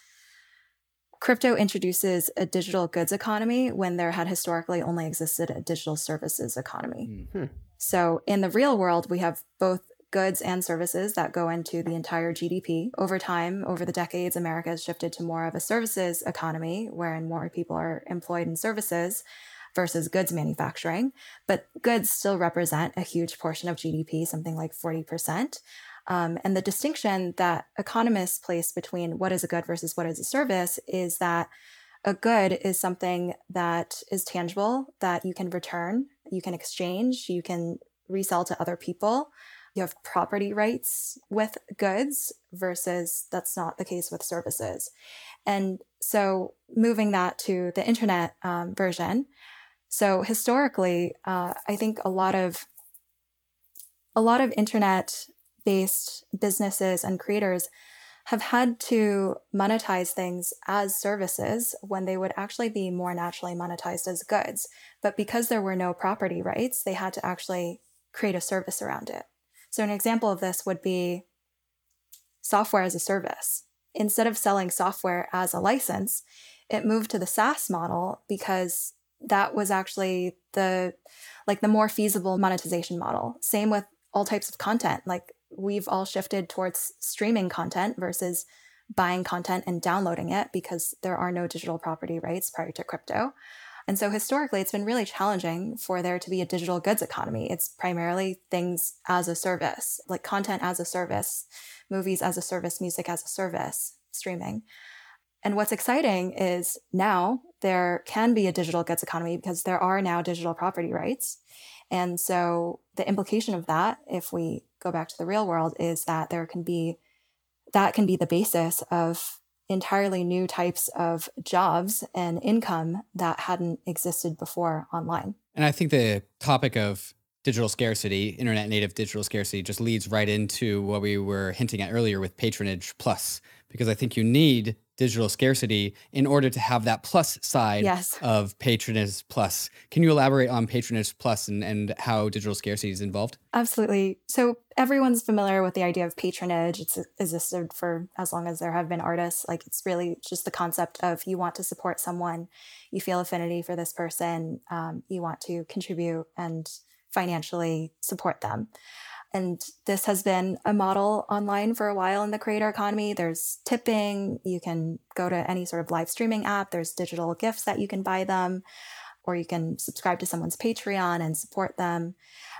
crypto introduces a digital goods economy when there had historically only existed a digital services economy. Mm-hmm. So in the real world, we have both goods and services that go into the entire GDP. Over time, over the decades, America has shifted to more of a services economy wherein more people are employed in services versus goods manufacturing. But goods still represent a huge portion of GDP, something like 40%. Um, and the distinction that economists place between what is a good versus what is a service is that a good is something that is tangible, that you can return, you can exchange, you can resell to other people. You have property rights with goods versus that's not the case with services. And so moving that to the internet um, version. So historically, uh, I think a lot of a lot of internet based businesses and creators have had to monetize things as services when they would actually be more naturally monetized as goods. But because there were no property rights, they had to actually create a service around it. So, an example of this would be software as a service. Instead of selling software as a license, it moved to the SaaS model because that was actually the like the more feasible monetization model. Same with all types of content. Like we've all shifted towards streaming content versus buying content and downloading it because there are no digital property rights prior to crypto. And so historically, it's been really challenging for there to be a digital goods economy. It's primarily things as a service, like content as a service, movies as a service, music as a service, streaming. And what's exciting is now there can be a digital goods economy because there are now digital property rights. And so the implication of that, if we go back to the real world, is that there can be that can be the basis of entirely new types of jobs and income that hadn't existed before online. And I think the topic of digital scarcity, internet native digital scarcity, just leads right into what we were hinting at earlier with patronage plus, because I think you need digital scarcity in order to have that plus side yes. of patronage plus. Can you elaborate on patronage plus and, and how digital scarcity is involved? Absolutely. So everyone's familiar with the idea of patronage. It's existed for as long as there have been artists. Like it's really just the concept of you want to support someone, you feel affinity for this person, um, you want to contribute and financially support them. And this has been a model online for a while in the creator economy. There's tipping. You can go to any sort of live streaming app. There's digital gifts that you can buy them, or you can subscribe to someone's Patreon and support them.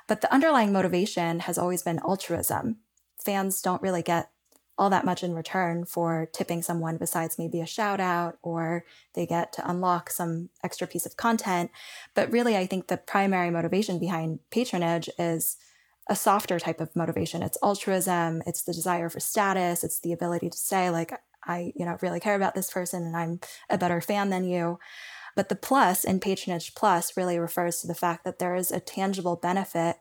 But the underlying motivation has always been altruism. Fans don't really get all that much in return for tipping someone besides maybe a shout out or they get to unlock some extra piece of content. But really, I think the primary motivation behind patronage is a softer type of motivation. It's altruism, it's the desire for status, it's the ability to say, like, I, you know, really care about this person and I'm a better fan than you. But the plus in patronage plus really refers to the fact that there is a tangible benefit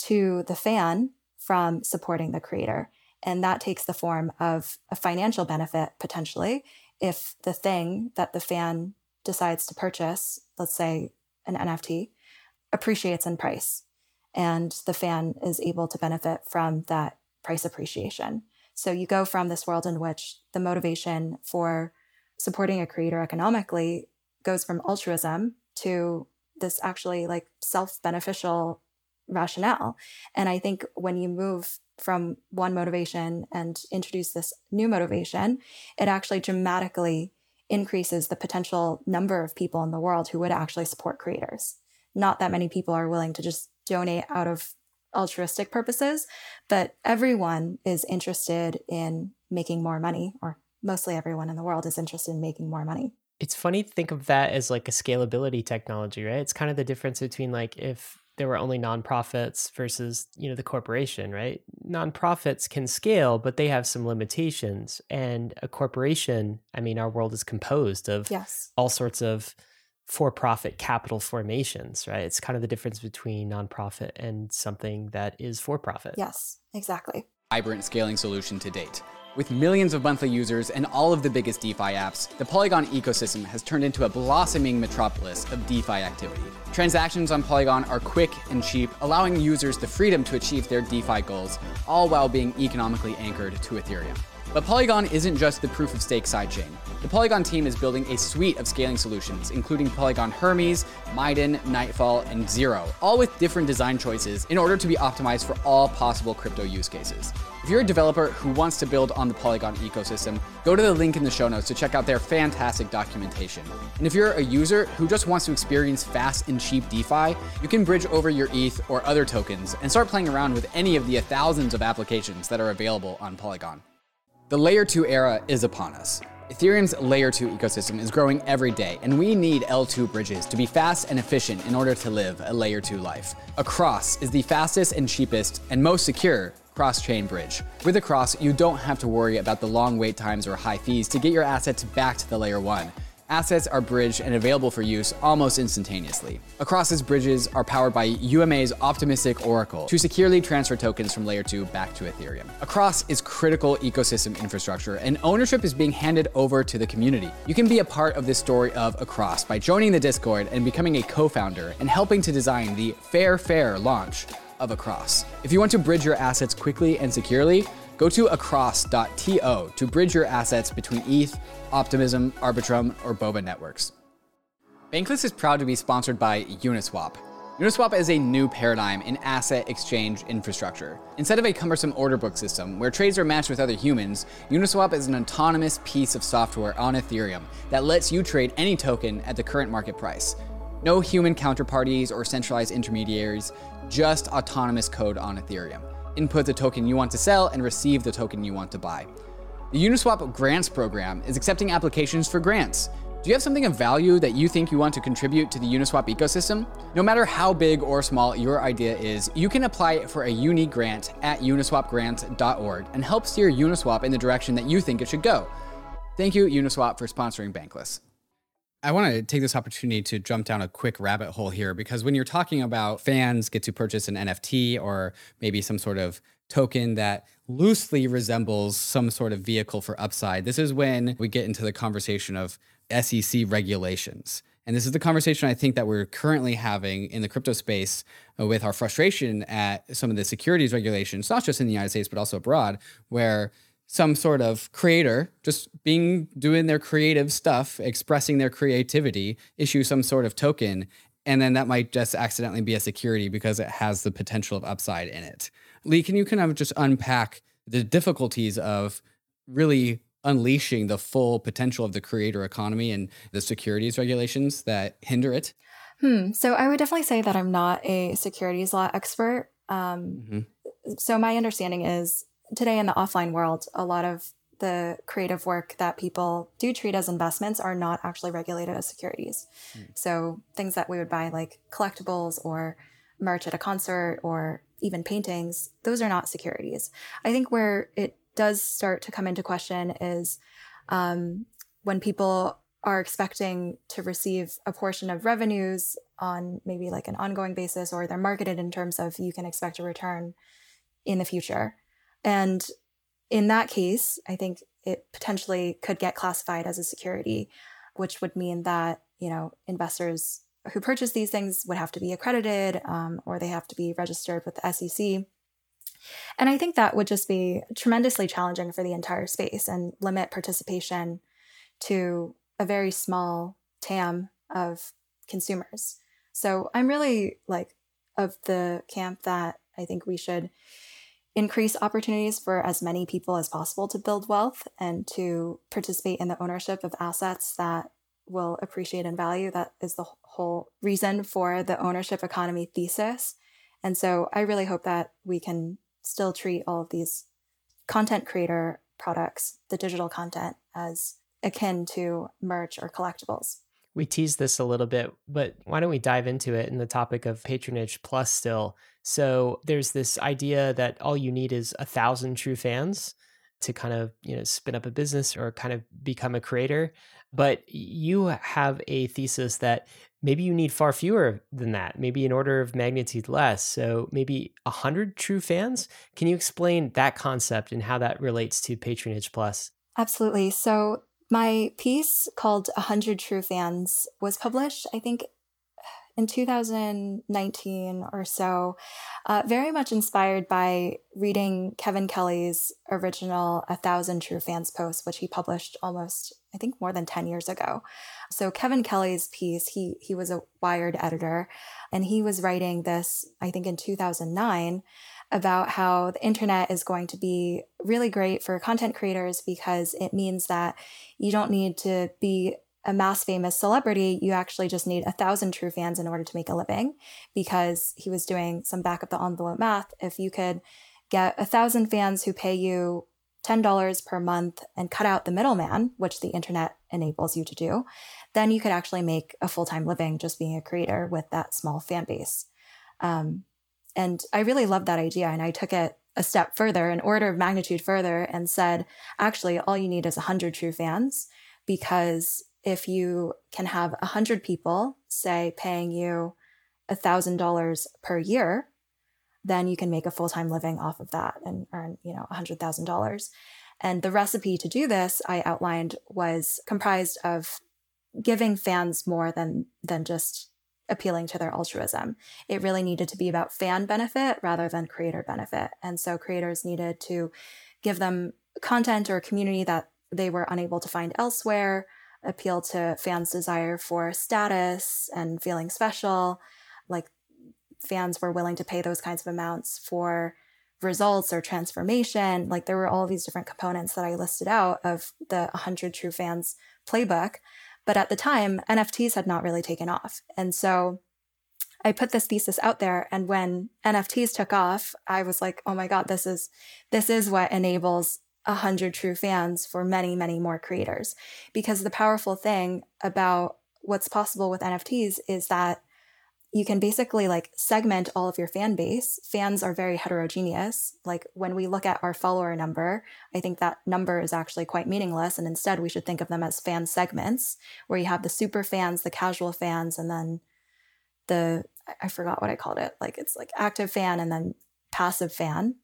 to the fan from supporting the creator. And that takes the form of a financial benefit potentially if the thing that the fan decides to purchase, let's say an NFT, appreciates in price and the fan is able to benefit from that price appreciation. So you go from this world in which the motivation for supporting a creator economically goes from altruism to this actually like self beneficial rationale. And I think when you move from one motivation and introduce this new motivation, it actually dramatically increases the potential number of people in the world who would actually support creators. Not that many people are willing to just donate out of altruistic purposes, but everyone is interested in making more money, or mostly everyone in the world is interested in making more money. It's funny to think of that as like a scalability technology, right? It's kind of the difference between like if there were only nonprofits versus, you know, the corporation, right? Nonprofits can scale, but they have some limitations. And a corporation, I mean, our world is composed of yes. all sorts of for-profit capital formations, right? It's kind of the difference between nonprofit and something that is for-profit. Yes, exactly. Vibrant scaling solution to date. With millions of monthly users and all of the biggest DeFi apps, the Polygon ecosystem has turned into a blossoming metropolis of DeFi activity. Transactions on Polygon are quick and cheap, allowing users the freedom to achieve their DeFi goals, all while being economically anchored to Ethereum. But Polygon isn't just the proof of stake sidechain. The Polygon team is building a suite of scaling solutions, including Polygon Hermez, Miden, Nightfall, and Zero, all with different design choices in order to be optimized for all possible crypto use cases. If you're a developer who wants to build on the Polygon ecosystem, go to the link in the show notes to check out their fantastic documentation. And if you're a user who just wants to experience fast and cheap DeFi, you can bridge over your ETH or other tokens and start playing around with any of the thousands of applications that are available on Polygon. The Layer 2 era is upon us. Ethereum's layer 2 ecosystem is growing every day, and we need L2 bridges to be fast and efficient in order to live a layer 2 life. Across is the fastest and cheapest and most secure cross chain bridge. With Across, you don't have to worry about the long wait times or high fees to get your assets back to the layer 1 assets are bridged and available for use almost instantaneously. Across's bridges are powered by UMA's Optimistic Oracle to securely transfer tokens from Layer 2 back to Ethereum. Across is critical ecosystem infrastructure, and ownership is being handed over to the community. You can be a part of this story of Across by joining the Discord and becoming a co-founder and helping to design the Fair Fair launch of Across. If you want to bridge your assets quickly and securely, Go to across.to to bridge your assets between ETH, Optimism, Arbitrum, or Boba networks. Bankless is proud to be sponsored by Uniswap. Uniswap is a new paradigm in asset exchange infrastructure. Instead of a cumbersome order book system where trades are matched with other humans, Uniswap is an autonomous piece of software on Ethereum that lets you trade any token at the current market price. No human counterparties or centralized intermediaries, just autonomous code on Ethereum input the token you want to sell, and receive the token you want to buy. The Uniswap Grants program is accepting applications for grants. Do you have something of value that you think you want to contribute to the Uniswap ecosystem? No matter how big or small your idea is, you can apply for a uni grant at uniswapgrant.org and help steer Uniswap in the direction that you think it should go. Thank you, Uniswap, for sponsoring Bankless. I want to take this opportunity to jump down a quick rabbit hole here because when you're talking about fans get to purchase an NFT or maybe some sort of token that loosely resembles some sort of vehicle for upside, this is when we get into the conversation of SEC regulations. And this is the conversation I think that we're currently having in the crypto space with our frustration at some of the securities regulations, not just in the United States, but also abroad, where some sort of creator just being doing their creative stuff, expressing their creativity, issue some sort of token, and then that might just accidentally be a security because it has the potential of upside in it. Li, can you kind of just unpack the difficulties of really unleashing the full potential of the creator economy and the securities regulations that hinder it? Hmm. So I would definitely say that I'm not a securities law expert. Um, mm-hmm. So my understanding is today in the offline world, a lot of the creative work that people do treat as investments are not actually regulated as securities. Mm. So things that we would buy like collectibles or merch at a concert or even paintings, those are not securities. I think where it does start to come into question is um, when people are expecting to receive a portion of revenues on maybe like an ongoing basis or they're marketed in terms of you can expect a return in the future. And in that case, I think it potentially could get classified as a security, which would mean that, you know, investors who purchase these things would have to be accredited um, or they have to be registered with the SEC. And I think that would just be tremendously challenging for the entire space and limit participation to a very small TAM of consumers. So I'm really like of the camp that I think we should increase opportunities for as many people as possible to build wealth and to participate in the ownership of assets that will appreciate in value. That is the whole reason for the ownership economy thesis. And so I really hope that we can still treat all of these content creator products, the digital content, as akin to merch or collectibles. We teased this a little bit, but why don't we dive into it in the topic of patronage plus still? So there's this idea that all you need is a thousand true fans to kind of you know spin up a business or kind of become a creator but you have a thesis that maybe you need far fewer than that maybe an order of magnitude less so maybe 100 true fans can you explain that concept and how that relates to patronage plus absolutely so my piece called 100 true fans was published i think in 2019 or so, uh, very much inspired by reading Kevin Kelly's original A Thousand True Fans post, which he published almost, I think, more than 10 years ago. So Kevin Kelly's piece, he he was a Wired editor, and he was writing this, I think, in 2009 about how the internet is going to be really great for content creators because it means that you don't need to be a mass famous celebrity, you actually just need a thousand true fans in order to make a living because he was doing some back of the envelope math. If you could get a thousand fans who pay you $10 per month and cut out the middleman, which the internet enables you to do, then you could actually make a full time living just being a creator with that small fan base. Um, and I really loved that idea. And I took it a step further, an order of magnitude further, and said, actually, all you need is 100 true fans. Because if you can have 100 people, say, paying you $1,000 per year, then you can make a full time living off of that and earn, you know, $100,000. And the recipe to do this I outlined was comprised of giving fans more than than just appealing to their altruism. It really needed to be about fan benefit rather than creator benefit. And so creators needed to give them content or community that they were unable to find elsewhere, appeal to fans' desire for status and feeling special. Like fans were willing to pay those kinds of amounts for results or transformation. Like there were all these different components that I listed out of the 100 True Fans playbook. But at the time, NFTs had not really taken off. And so I put this thesis out there and when NFTs took off, I was like, "Oh my god, this is this is what enables a 100 true fans for many, many more creators." Because the powerful thing about what's possible with NFTs is that you can basically like segment all of your fan base. Fans are very heterogeneous. Like when we look at our follower number, I think that number is actually quite meaningless. And instead, we should think of them as fan segments, where you have the super fans, the casual fans, and then the, I forgot what I called it. Like it's like active fan and then passive fan.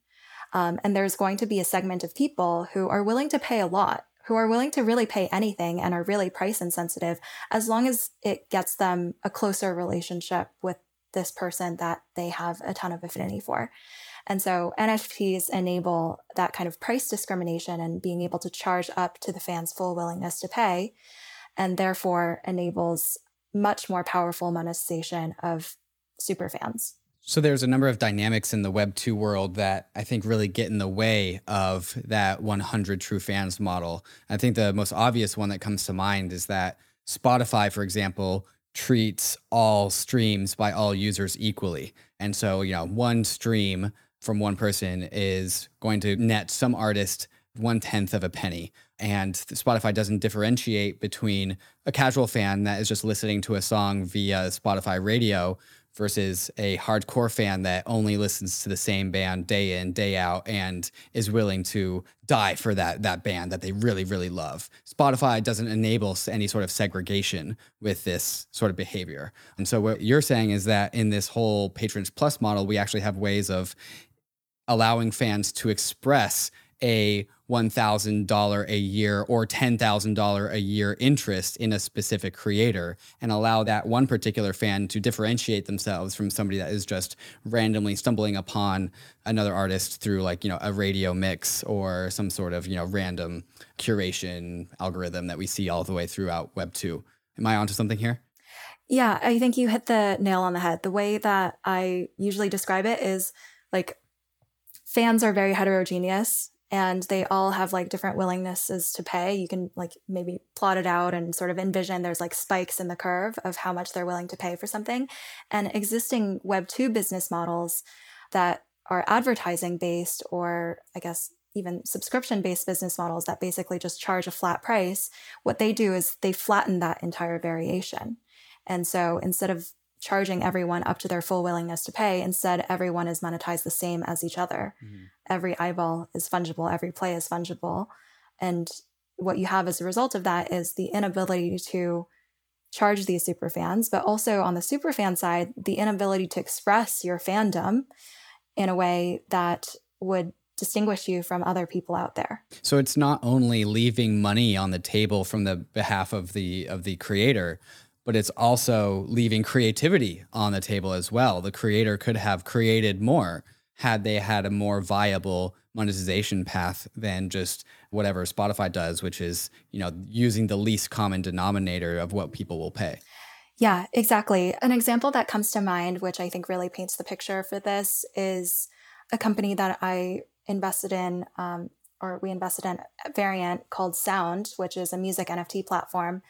Um, and there's going to be a segment of people who are willing to pay a lot who are willing to really pay anything and are really price insensitive as long as it gets them a closer relationship with this person that they have a ton of affinity for. And so NFTs enable that kind of price discrimination and being able to charge up to the fans' full willingness to pay, and therefore enables much more powerful monetization of super fans. So there's a number of dynamics in the Web 2 world that I think really get in the way of that 100 true fans model. I think the most obvious one that comes to mind is that Spotify, for example, treats all streams by all users equally. And so, you know, one stream from one person is going to net some artist one tenth of a penny. And Spotify doesn't differentiate between a casual fan that is just listening to a song via Spotify radio versus a hardcore fan that only listens to the same band day in day out and is willing to die for that that band that they really really love. Spotify doesn't enable any sort of segregation with this sort of behavior. And so what you're saying is that in this whole patrons plus model we actually have ways of allowing fans to express a $1,000 a year or $10,000 a year interest in a specific creator and allow that one particular fan to differentiate themselves from somebody that is just randomly stumbling upon another artist through like, you know, a radio mix or some sort of, you know, random curation algorithm that we see all the way throughout Web 2. Am I onto something here? Yeah, I think you hit the nail on the head. The way that I usually describe it is like fans are very heterogeneous and they all have like different willingnesses to pay. You can like maybe plot it out and sort of envision there's like spikes in the curve of how much they're willing to pay for something. And existing Web 2 business models that are advertising based or I guess even subscription based business models that basically just charge a flat price, what they do is they flatten that entire variation. And so instead of charging everyone up to their full willingness to pay. Instead, everyone is monetized the same as each other. Mm-hmm. Every eyeball is fungible, every play is fungible. And what you have as a result of that is the inability to charge these super fans, but also on the super fan side, the inability to express your fandom in a way that would distinguish you from other people out there. So it's not only leaving money on the table from the behalf of the of the creator, but it's also leaving creativity on the table as well. The creator could have created more had they had a more viable monetization path than just whatever Spotify does, which is, you know, using the least common denominator of what people will pay. Yeah, exactly. An example that comes to mind, which I think really paints the picture for this, is a company that I invested in, um, or we invested in a Variant called Sound, which is a music NFT platform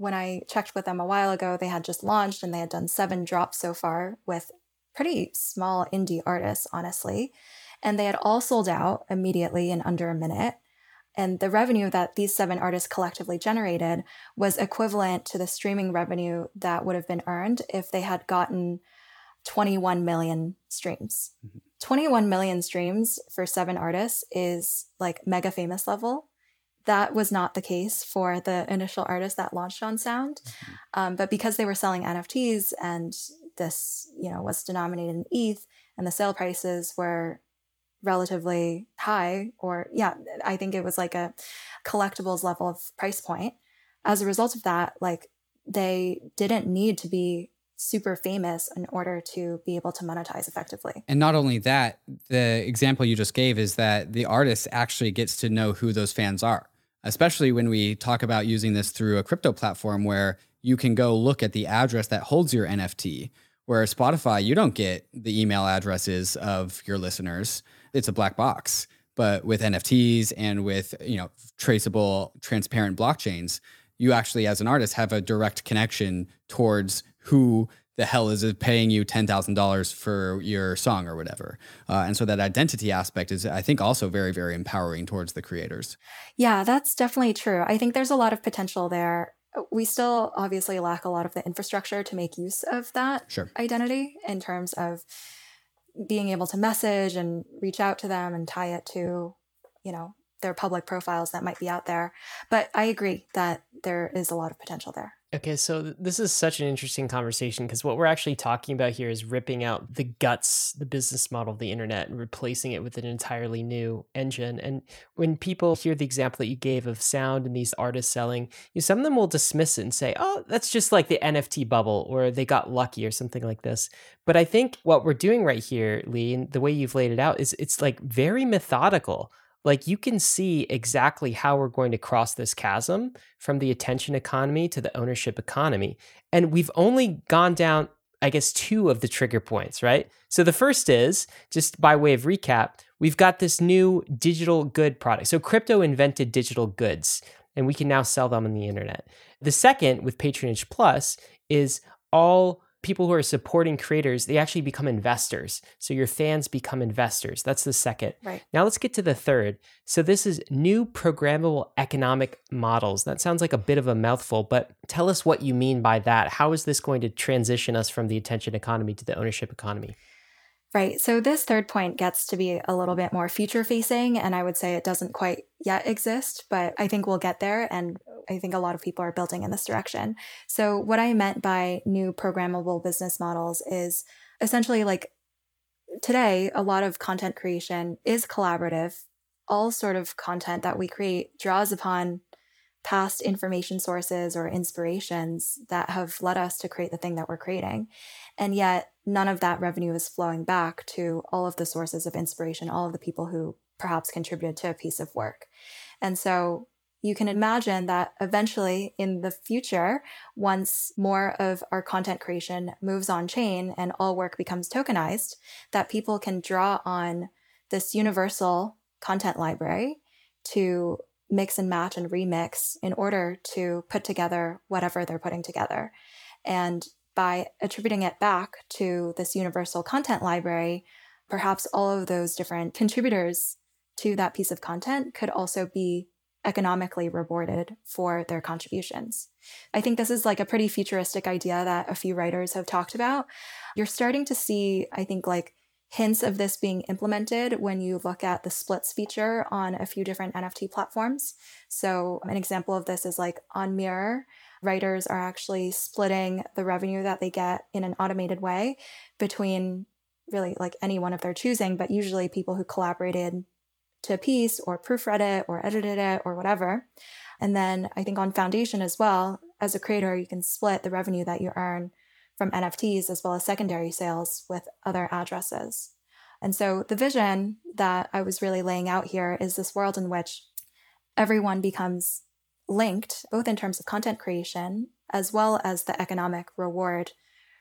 when I checked with them a while ago, they had just launched and they had done seven drops so far with pretty small indie artists, honestly. And they had all sold out immediately in under a minute. And the revenue that these seven artists collectively generated was equivalent to the streaming revenue that would have been earned if they had gotten 21 million streams. Mm-hmm. 21 million streams for seven artists is like mega famous level. That was not the case for the initial artists that launched on Sound. Mm-hmm. Um, but because they were selling NFTs and this, you know, was denominated in ETH and the sale prices were relatively high, or yeah, I think it was like a collectibles level of price point. As a result of that, like they didn't need to be super famous in order to be able to monetize effectively. And not only that, the example you just gave is that the artist actually gets to know who those fans are, especially when we talk about using this through a crypto platform where you can go look at the address that holds your NFT. Where Spotify, you don't get the email addresses of your listeners. It's a black box. But with NFTs and with, you know, traceable, transparent blockchains, you actually as an artist have a direct connection towards who the hell is it paying you $10,000 for your song or whatever. Uh, and so that identity aspect is, I think, also very, very empowering towards the creators. Yeah, that's definitely true. I think there's a lot of potential there. We still obviously lack a lot of the infrastructure to make use of that sure. identity in terms of being able to message and reach out to them and tie it to, you know, their public profiles that might be out there. But I agree that there is a lot of potential there. Okay, so this is such an interesting conversation because what we're actually talking about here is ripping out the guts, the business model of the internet, and replacing it with an entirely new engine. And when people hear the example that you gave of sound and these artists selling, you know, some of them will dismiss it and say, "Oh, that's just like the NFT bubble, or they got lucky, or something like this." But I think what we're doing right here, Li, and the way you've laid it out is it's like very methodical like you can see exactly how we're going to cross this chasm from the attention economy to the ownership economy. And we've only gone down, I guess, two of the trigger points, right? So the first is just by way of recap, we've got this new digital good product. So crypto invented digital goods, and we can now sell them on the internet. The second, with Patronage Plus, is all people who are supporting creators, they actually become investors. So your fans become investors. That's the second. Right. Now let's get to the third. So this is new programmable economic models. That sounds like a bit of a mouthful, but tell us what you mean by that. How is this going to transition us from the attention economy to the ownership economy? Right. So this third point gets to be a little bit more future facing. And I would say it doesn't quite yet exist, but I think we'll get there. And I think a lot of people are building in this direction. So, what I meant by new programmable business models is essentially like today, a lot of content creation is collaborative. All sort of content that we create draws upon past information sources or inspirations that have led us to create the thing that we're creating. And yet, none of that revenue is flowing back to all of the sources of inspiration, all of the people who perhaps contributed to a piece of work. And so, you can imagine that eventually in the future, once more of our content creation moves on chain and all work becomes tokenized, that people can draw on this universal content library to mix and match and remix in order to put together whatever they're putting together. And by attributing it back to this universal content library, perhaps all of those different contributors to that piece of content could also be economically rewarded for their contributions. I think this is like a pretty futuristic idea that a few writers have talked about. You're starting to see, I think, like hints of this being implemented when you look at the splits feature on a few different NFT platforms. So, an example of this is like on Mirror, writers are actually splitting the revenue that they get in an automated way between really like any one of their choosing, but usually people who collaborated to a piece or proofread it or edited it or whatever. And then I think on Foundation as well, as a creator, you can split the revenue that you earn from NFTs as well as secondary sales with other addresses. And so the vision that I was really laying out here is this world in which everyone becomes linked, both in terms of content creation as well as the economic reward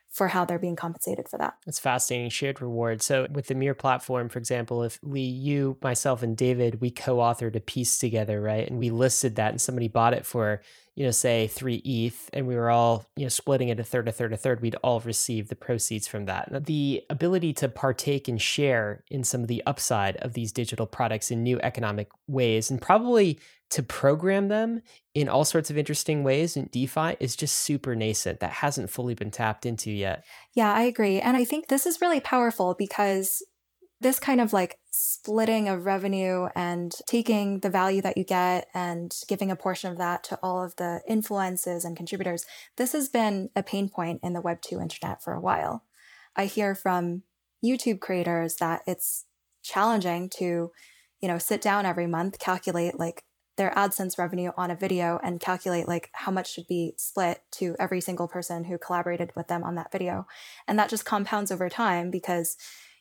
for how they're being compensated for that. That's fascinating. Shared reward. So with the Mirror platform, for example, if Li, you, myself, and David, we co-authored a piece together, right? And we listed that and somebody bought it for, you know, say three ETH and we were all, you know, splitting it a third, a third, a third, we'd all receive the proceeds from that. The ability to partake and share in some of the upside of these digital products in new economic ways and probably to program them in all sorts of interesting ways in DeFi is just super nascent. That hasn't fully been tapped into yet. Yeah, I agree. And I think this is really powerful because this kind of like splitting of revenue and taking the value that you get and giving a portion of that to all of the influences and contributors, this has been a pain point in the Web2 internet for a while. I hear from YouTube creators that it's challenging to, you know, sit down every month, calculate like their AdSense revenue on a video and calculate like how much should be split to every single person who collaborated with them on that video. And that just compounds over time because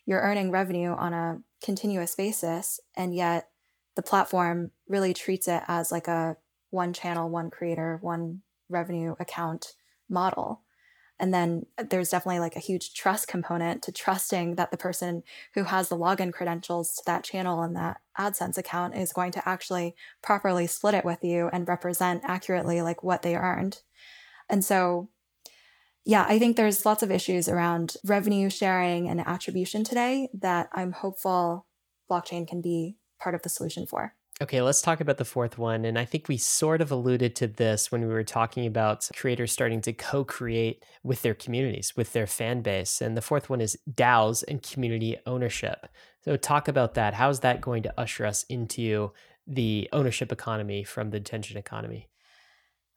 you're earning revenue on a continuous basis and yet the platform really treats it as like a one channel one creator one revenue account model and then there's definitely like a huge trust component to trusting that the person who has the login credentials to that channel and that AdSense account is going to actually properly split it with you and represent accurately like what they earned. And so yeah, I think there's lots of issues around revenue sharing and attribution today that I'm hopeful blockchain can be part of the solution for. Okay, let's talk about the fourth one. And I think we sort of alluded to this when we were talking about creators starting to co create with their communities, with their fan base. And the fourth one is DAOs and community ownership. So, talk about that. How's that going to usher us into the ownership economy from the attention economy?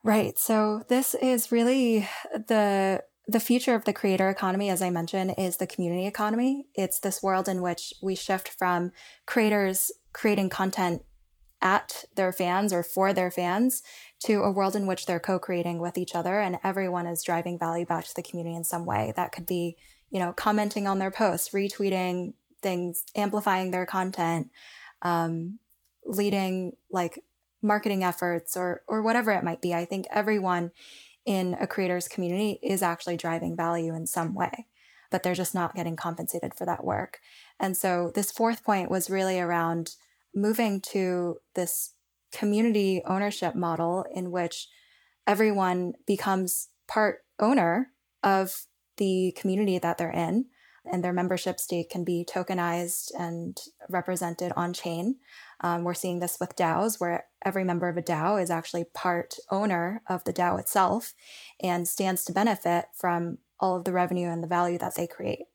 Right. So this is really the the future of the creator economy, as I mentioned, is the community economy. It's this world in which we shift from creators creating content at their fans or for their fans to a world in which they're co-creating with each other and everyone is driving value back to the community in some way. That could be, you know, commenting on their posts, retweeting things, amplifying their content, um, leading like marketing efforts or or whatever it might be. I think everyone in a creator's community is actually driving value in some way, but they're just not getting compensated for that work. And so this fourth point was really around moving to this community ownership model in which everyone becomes part owner of the community that they're in and their membership stake can be tokenized and represented on chain. Um, we're seeing this with DAOs, where every member of a DAO is actually part owner of the DAO itself and stands to benefit from all of the revenue and the value that they create.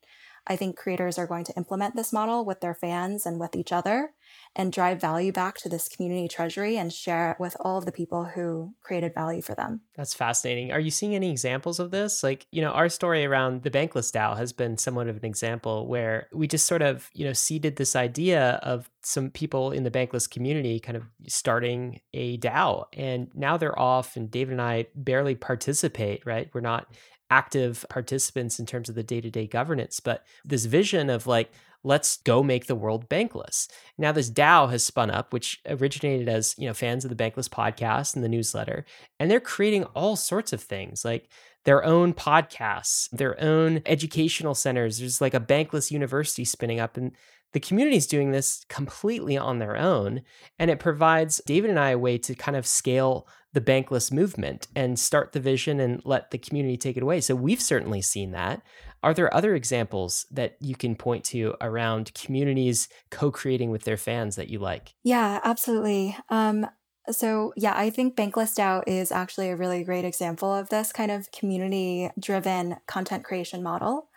I think creators are going to implement this model with their fans and with each other and drive value back to this community treasury and share it with all of the people who created value for them. That's fascinating. Are you seeing any examples of this? Like, you know, our story around the Bankless DAO has been somewhat of an example where we just sort of, you know, seeded this idea of some people in the Bankless community kind of starting a DAO. And now they're off, and David and I barely participate, right? We're not active participants in terms of the day to day governance, but this vision of like, let's go make the world bankless. Now this DAO has spun up, which originated as, you know, fans of the Bankless podcast and the newsletter, and they're creating all sorts of things like their own podcasts, their own educational centers. There's like a bankless university spinning up and the community is doing this completely on their own and it provides David and I a way to kind of scale the bankless movement and start the vision and let the community take it away. So we've certainly seen that. Are there other examples that you can point to around communities co-creating with their fans that you like? Yeah, absolutely. Um, so yeah, I think Bankless DAO is actually a really great example of this kind of community-driven content creation model.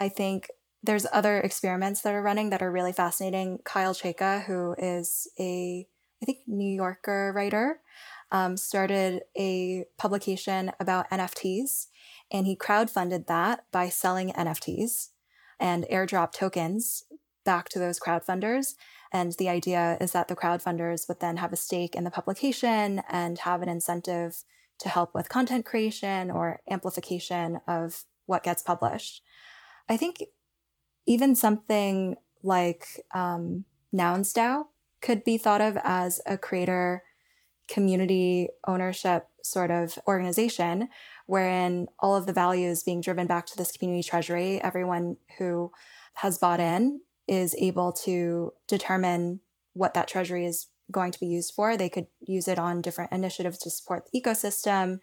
I think there's other experiments that are running that are really fascinating. Kyle Chayka, who is a I think New Yorker writer, um, started a publication about NFTs, and he crowdfunded that by selling NFTs and airdrop tokens back to those crowdfunders. And the idea is that the crowdfunders would then have a stake in the publication and have an incentive to help with content creation or amplification of what gets published. I think even something like um, Nouns DAO could be thought of as a creator community ownership sort of organization wherein all of the value is being driven back to this community treasury. Everyone who has bought in is able to determine what that treasury is going to be used for. They could use it on different initiatives to support the ecosystem,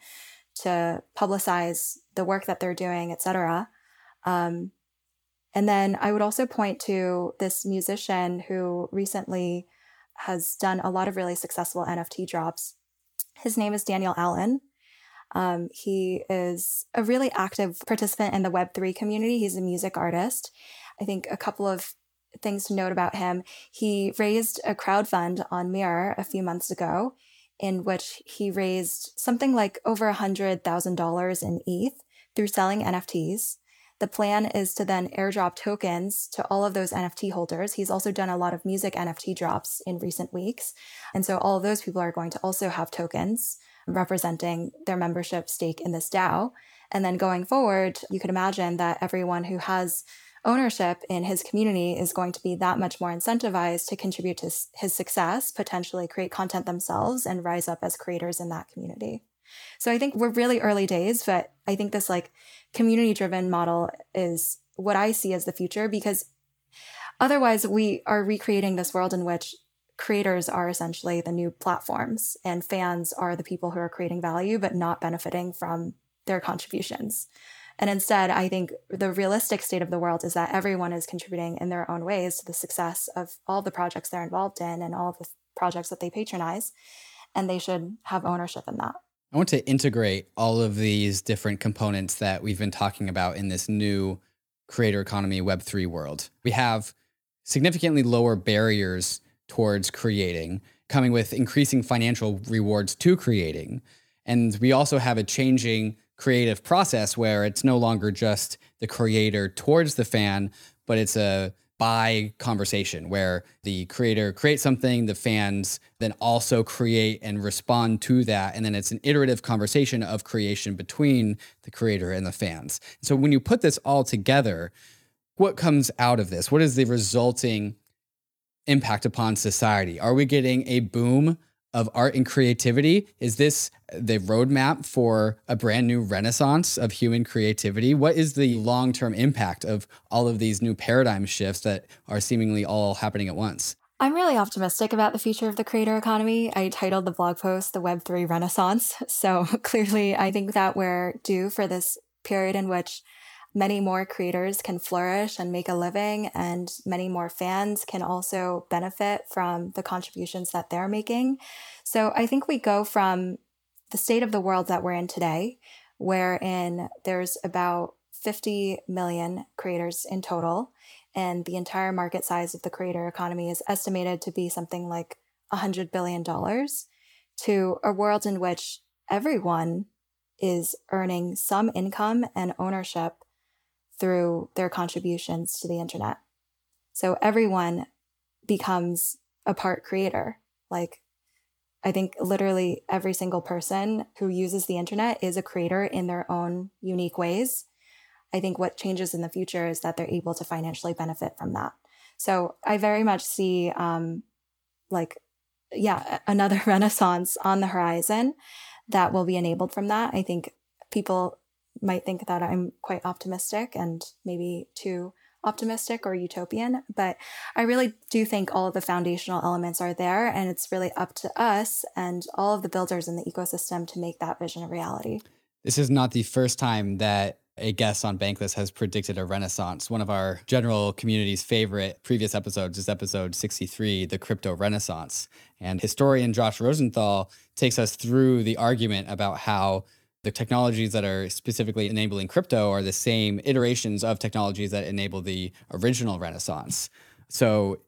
to publicize the work that they're doing, etc. Um, and then I would also point to this musician who recently has done a lot of really successful NFT drops. His name is Daniel Allen. Um, he is a really active participant in the Web3 community. He's a music artist. I think a couple of things to note about him. He raised a crowd fund on Mirror a few months ago, in which he raised something like over $100,000 in ETH through selling NFTs. The plan is to then airdrop tokens to all of those NFT holders. He's also done a lot of music NFT drops in recent weeks. And so all of those people are going to also have tokens representing their membership stake in this DAO. And then going forward, you could imagine that everyone who has ownership in his community is going to be that much more incentivized to contribute to his success, potentially create content themselves and rise up as creators in that community. So I think we're really early days, but I think this like community driven model is what I see as the future because otherwise we are recreating this world in which creators are essentially the new platforms and fans are the people who are creating value but not benefiting from their contributions. And instead, I think the realistic state of the world is that everyone is contributing in their own ways to the success of all the projects they're involved in and all the projects that they patronize. And they should have ownership in that. I want to integrate all of these different components that we've been talking about in this new creator economy Web3 world. We have significantly lower barriers towards creating, coming with increasing financial rewards to creating. And we also have a changing creative process where it's no longer just the creator towards the fan, but it's a by conversation where the creator creates something, the fans then also create and respond to that. And then it's an iterative conversation of creation between the creator and the fans. So when you put this all together, what comes out of this? What is the resulting impact upon society? Are we getting a boom of art and creativity? Is this the roadmap for a brand new renaissance of human creativity? What is the long term impact of all of these new paradigm shifts that are seemingly all happening at once? I'm really optimistic about the future of the creator economy. I titled the blog post The Web3 Renaissance. So clearly, I think that we're due for this period in which many more creators can flourish and make a living, and many more fans can also benefit from the contributions that they're making. So I think we go from the state of the world that we're in today, wherein there's about 50 million creators in total, and the entire market size of the creator economy is estimated to be something like $100 billion, to a world in which everyone is earning some income and ownership through their contributions to the internet. So everyone becomes a part creator. Like, I think literally every single person who uses the internet is a creator in their own unique ways. I think what changes in the future is that they're able to financially benefit from that. So I very much see, um, like, yeah, another renaissance on the horizon that will be enabled from that. I think people might think that I'm quite optimistic and maybe too optimistic or utopian, but I really do think all of the foundational elements are there and it's really up to us and all of the builders in the ecosystem to make that vision a reality. This is not the first time that a guest on Bankless has predicted a renaissance. One of our general community's favorite previous episodes is episode 63, The Crypto Renaissance. And historian Josh Rosenthal takes us through the argument about how the technologies that are specifically enabling crypto are the same iterations of technologies that enable the original Renaissance. So,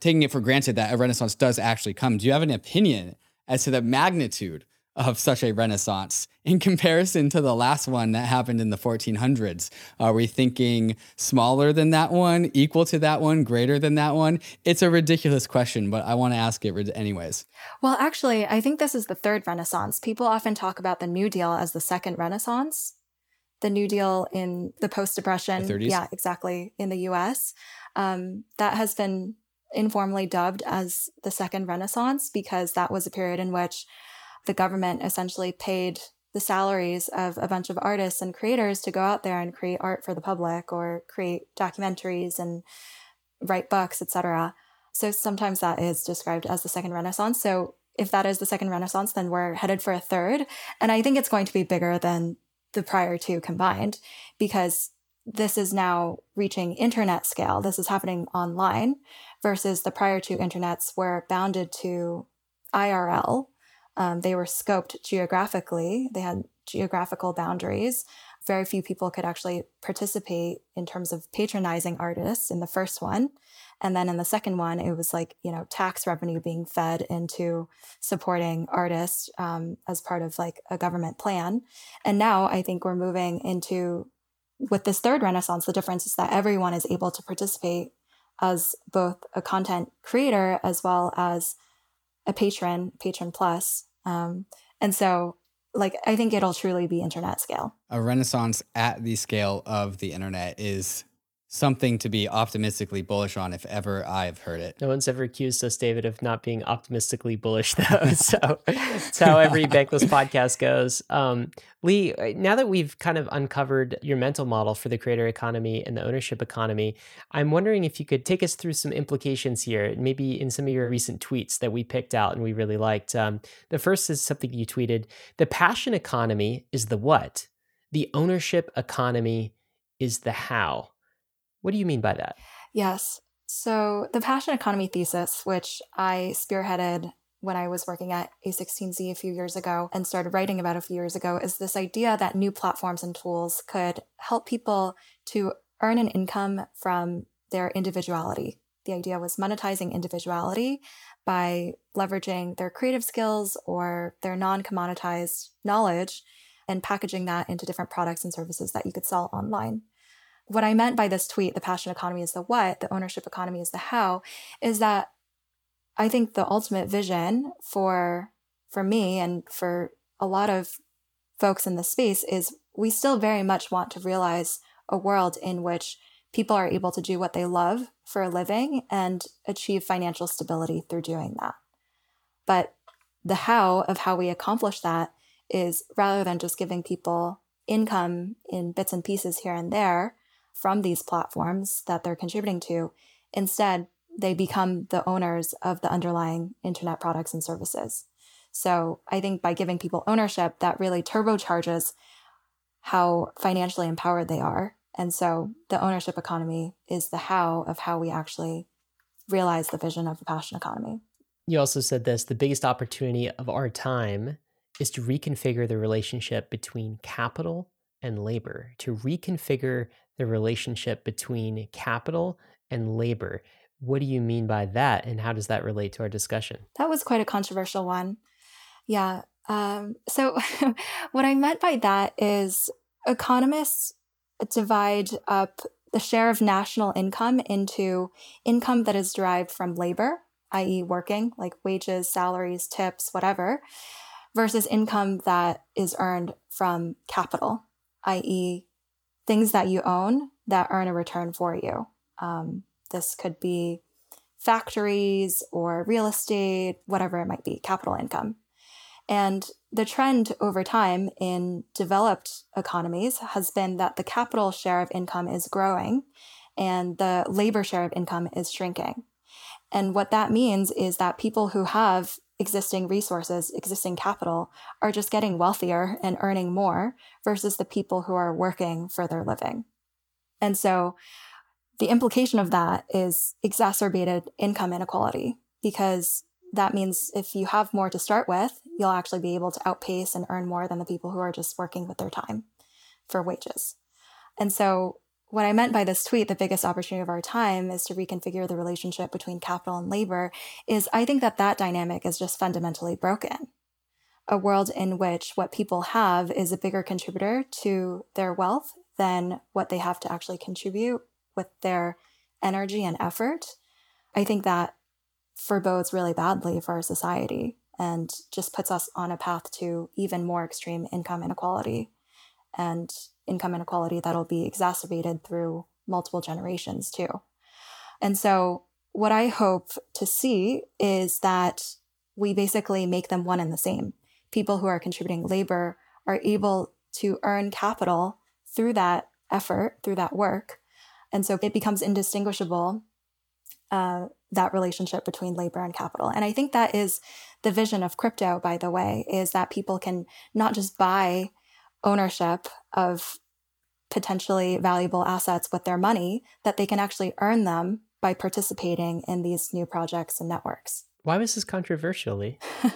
taking it for granted that a Renaissance does actually come, do you have an opinion as to the magnitude of such a renaissance in comparison to the last one that happened in the 1400s? Are we thinking smaller than that one, equal to that one, greater than that one? It's a ridiculous question, but I want to ask it anyways. Well, actually, I think this is the third renaissance. People often talk about the New Deal as the second renaissance. The New Deal in the post Depression, yeah, exactly, in the US. Um, that has been informally dubbed as the second renaissance because that was a period in which the government essentially paid the salaries of a bunch of artists and creators to go out there and create art for the public or create documentaries and write books, etc. So sometimes that is described as the second renaissance. So if that is the second renaissance, then we're headed for a third. And I think it's going to be bigger than the prior two combined because this is now reaching internet scale. This is happening online versus the prior two internets were bounded to IRL. Um, they were scoped geographically, they had geographical boundaries. Very few people could actually participate in terms of patronizing artists in the first one. And then in the second one, it was like, you know, tax revenue being fed into supporting artists um, as part of like a government plan. And now I think we're moving into with this third renaissance, the difference is that everyone is able to participate as both a content creator as well as a patron, patron plus. Um, and so, like, I think it'll truly be internet scale. A renaissance at the scale of the internet is something to be optimistically bullish on if ever I've heard it. No one's ever accused us, David, of not being optimistically bullish, though. so that's how every Bankless podcast goes. Um, Li, now that we've kind of uncovered your mental model for the creator economy and the ownership economy, I'm wondering if you could take us through some implications here, maybe in some of your recent tweets that we picked out and we really liked. Um, the first is something you tweeted The passion economy is the what, the ownership economy is the how. What do you mean by that? Yes. So, the passion economy thesis, which I spearheaded when I was working at A16Z a few years ago and started writing about a few years ago, is this idea that new platforms and tools could help people to earn an income from their individuality. The idea was monetizing individuality by leveraging their creative skills or their non commoditized knowledge and packaging that into different products and services that you could sell online what I meant by this tweet, the passion economy is the what, the ownership economy is the how, is that I think the ultimate vision for for me and for a lot of folks in the space is we still very much want to realize a world in which people are able to do what they love for a living and achieve financial stability through doing that. But the how of how we accomplish that is rather than just giving people income in bits and pieces here and there, from these platforms that they're contributing to. Instead, they become the owners of the underlying internet products and services. So I think by giving people ownership, that really turbocharges how financially empowered they are. And so the ownership economy is the how of how we actually realize the vision of the passion economy. You also said this the biggest opportunity of our time is to reconfigure the relationship between capital and labor, to reconfigure the relationship between capital and labor. What do you mean by that, and how does that relate to our discussion? That was quite a controversial one. Yeah. Um, so, what I meant by that is economists divide up the share of national income into income that is derived from labor, i.e., working, like wages, salaries, tips, whatever, versus income that is earned from capital, i.e., things that you own that earn a return for you. Um, this could be factories or real estate, whatever it might be, capital income. And the trend over time in developed economies has been that the capital share of income is growing and the labor share of income is shrinking. And what that means is that people who have existing resources, existing capital, are just getting wealthier and earning more versus the people who are working for their living. And so the implication of that is exacerbated income inequality because that means if you have more to start with, you'll actually be able to outpace and earn more than the people who are just working with their time for wages. And so what I meant by this tweet, the biggest opportunity of our time is to reconfigure the relationship between capital and labor, is I think that that dynamic is just fundamentally broken. A world in which what people have is a bigger contributor to their wealth than what they have to actually contribute with their energy and effort. I think that forebodes really badly for our society and just puts us on a path to even more extreme income inequality and income inequality that'll be exacerbated through multiple generations too. And so, what I hope to see is that we basically make them one and the same. People who are contributing labor are able to earn capital through that effort, through that work. And so it becomes indistinguishable uh, that relationship between labor and capital. And I think that is the vision of crypto, by the way, is that people can not just buy ownership of potentially valuable assets with their money, that they can actually earn them by participating in these new projects and networks. Why was this controversially?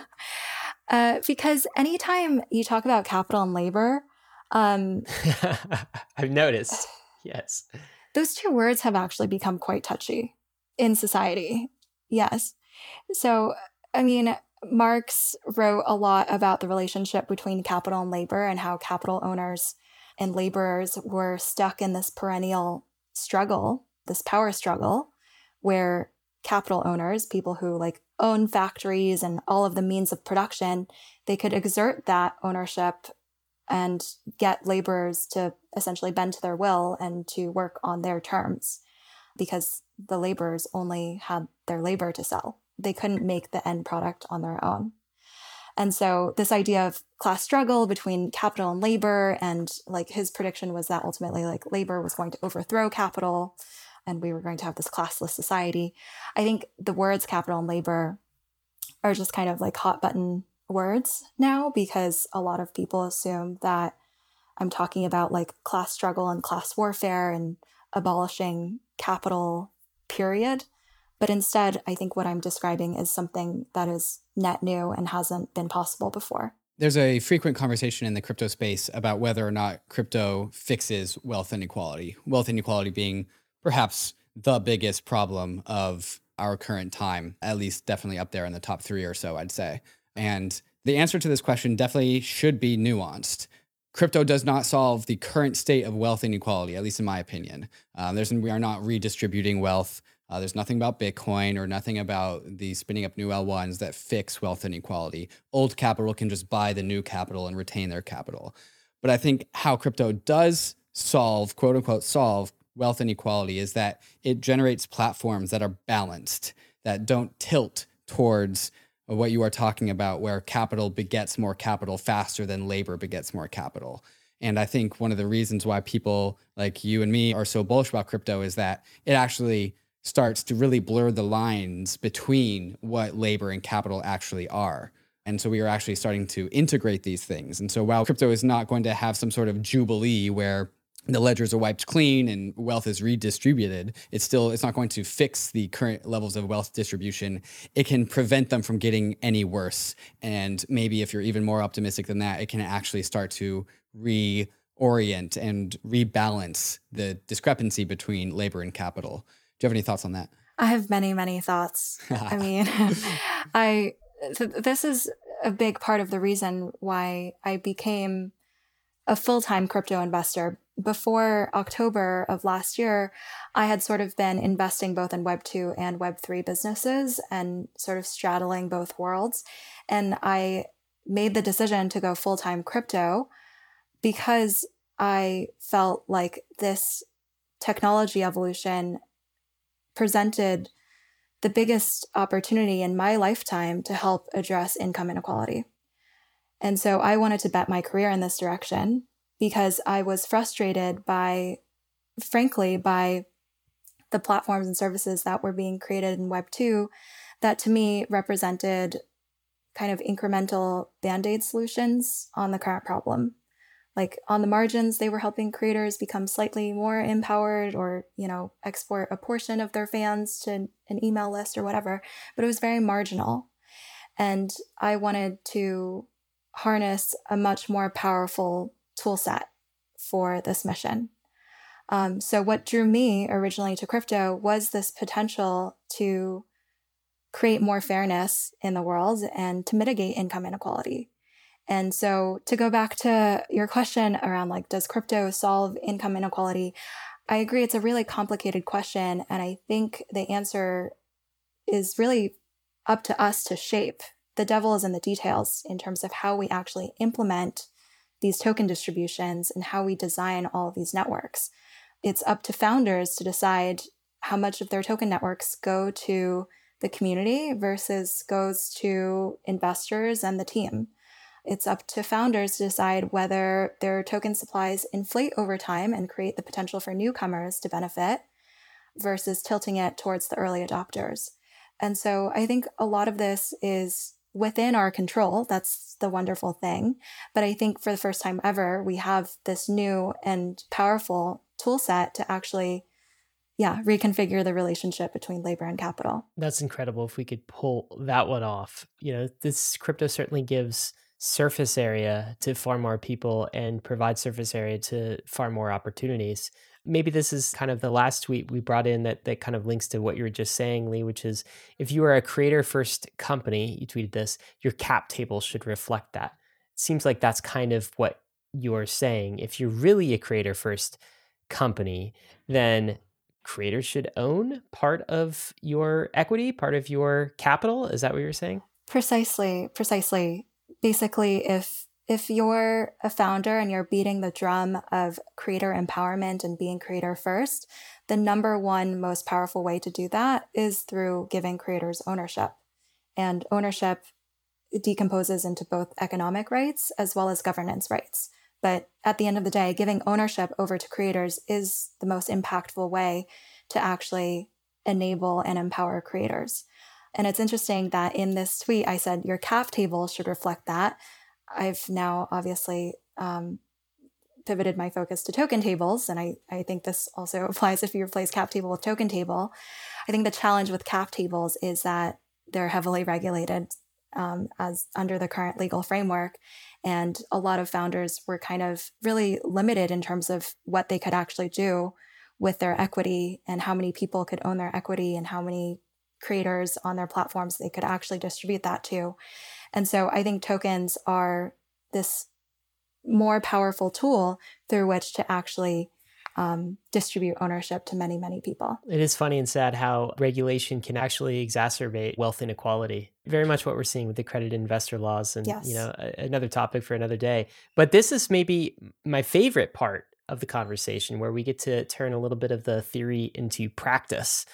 Uh, because anytime you talk about capital and labor, um, I've noticed, yes. Those two words have actually become quite touchy in society. Yes. So, I mean, Marx wrote a lot about the relationship between capital and labor and how capital owners and laborers were stuck in this perennial struggle, this power struggle, where capital owners, people who like own factories and all of the means of production, they could exert that ownership and get laborers to essentially bend to their will and to work on their terms because the laborers only had their labor to sell. They couldn't make the end product on their own. And so this idea of class struggle between capital and labor and like his prediction was that ultimately like labor was going to overthrow capital and we were going to have this classless society. I think the words capital and labor are just kind of like hot button words now because a lot of people assume that I'm talking about like class struggle and class warfare and abolishing capital, period. But instead, I think what I'm describing is something that is net new and hasn't been possible before. There's a frequent conversation in the crypto space about whether or not crypto fixes wealth inequality, wealth inequality being perhaps the biggest problem of our current time, at least definitely up there in the top three or so, I'd say. And the answer to this question definitely should be nuanced. Crypto does not solve the current state of wealth inequality, at least in my opinion. Um, there's, we are not redistributing wealth uh, there's nothing about Bitcoin or nothing about the spinning up new L1s that fix wealth inequality. Old capital can just buy the new capital and retain their capital. But I think how crypto does solve, quote unquote, solve wealth inequality is that it generates platforms that are balanced, that don't tilt towards what you are talking about, where capital begets more capital faster than labor begets more capital. And I think one of the reasons why people like you and me are so bullish about crypto is that it actually starts to really blur the lines between what labor and capital actually are. And so we are actually starting to integrate these things. And so while crypto is not going to have some sort of jubilee where the ledgers are wiped clean and wealth is redistributed it's still it's not going to fix the current levels of wealth distribution it can prevent them from getting any worse and maybe if you're even more optimistic than that it can actually start to reorient and rebalance the discrepancy between labor and capital do you have any thoughts on that? I have many, many thoughts. I mean, I th- this is a big part of the reason why I became a full-time crypto investor. Before October of last year, I had sort of been investing both in Web 2 and Web 3 businesses and sort of straddling both worlds. And I made the decision to go full-time crypto because I felt like this technology evolution presented the biggest opportunity in my lifetime to help address income inequality. And so I wanted to bet my career in this direction because I was frustrated by, frankly, by the platforms and services that were being created in Web 2 that to me represented kind of incremental band aid solutions on the current problem like on the margins they were helping creators become slightly more empowered or you know export a portion of their fans to an email list or whatever but it was very marginal. And i wanted to harness a much more powerful tool set for this mission. Um, so what drew me originally to crypto was this potential to create more fairness in the world and to mitigate income inequality and so to go back to your question around like, does crypto solve income inequality? I agree. It's a really complicated question. And I think the answer is really up to us to shape. The devil is in the details in terms of how we actually implement these token distributions and how we design all of these networks. It's up to founders to decide how much of their token networks go to the community versus goes to investors and the team. It's up to founders to decide whether their token supplies inflate over time and create the potential for newcomers to benefit versus tilting it towards the early adopters. And so I think a lot of this is within our control. That's the wonderful thing. But I think for the first time ever, we have this new and powerful tool set to actually yeah, reconfigure the relationship between labor and capital. That's incredible if we could pull that one off. You know, this crypto certainly gives surface area to far more people and provide surface area to far more opportunities. Maybe this is kind of the last tweet we brought in that that kind of links to what you were just saying, Li, which is if you are a creator first company, you tweeted this, your cap table should reflect that. It seems like that's kind of what you're saying. If you're really a creator first company, then creators should own part of your equity, part of your capital. Is that what you're saying? Precisely, precisely. Basically, if if you're a founder and you're beating the drum of creator empowerment and being creator first, the number one most powerful way to do that is through giving creators ownership. And ownership decomposes into both economic rights as well as governance rights. But at the end of the day, giving ownership over to creators is the most impactful way to actually enable and empower creators. And it's interesting that in this tweet, I said your cap table should reflect that. I've now obviously um, pivoted my focus to token tables. And I, I think this also applies if you replace cap table with token table. I think the challenge with cap tables is that they're heavily regulated um, as under the current legal framework. And a lot of founders were kind of really limited in terms of what they could actually do with their equity and how many people could own their equity and how many creators on their platforms they could actually distribute that to. And so I think tokens are this more powerful tool through which to actually um, distribute ownership to many, many people. It is funny and sad how regulation can actually exacerbate wealth inequality. Very much what we're seeing with the credit investor laws, and yes. you know, another topic for another day. But this is maybe my favorite part of the conversation, where we get to turn a little bit of the theory into practice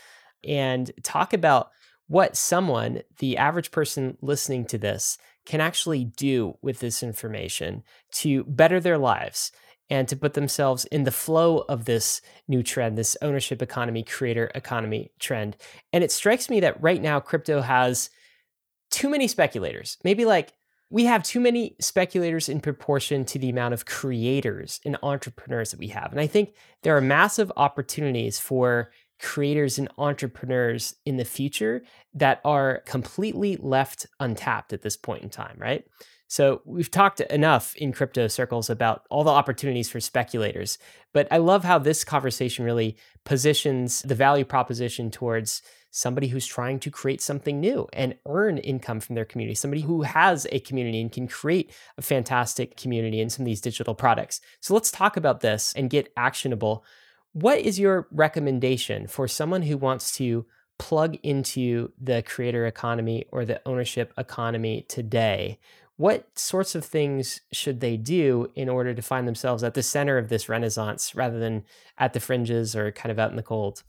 and talk about what someone, the average person listening to this, can actually do with this information to better their lives and to put themselves in the flow of this new trend, this ownership economy, creator economy trend. And it strikes me that right now, crypto has too many speculators. Maybe like we have too many speculators in proportion to the amount of creators and entrepreneurs that we have. And I think there are massive opportunities for creators and entrepreneurs in the future that are completely left untapped at this point in time, right? So we've talked enough in crypto circles about all the opportunities for speculators, but I love how this conversation really positions the value proposition towards somebody who's trying to create something new and earn income from their community, somebody who has a community and can create a fantastic community in some of these digital products. So let's talk about this and get actionable. What is your recommendation for someone who wants to plug into the creator economy or the ownership economy today? what sorts of things should they do in order to find themselves at the center of this renaissance rather than at the fringes or kind of out in the cold?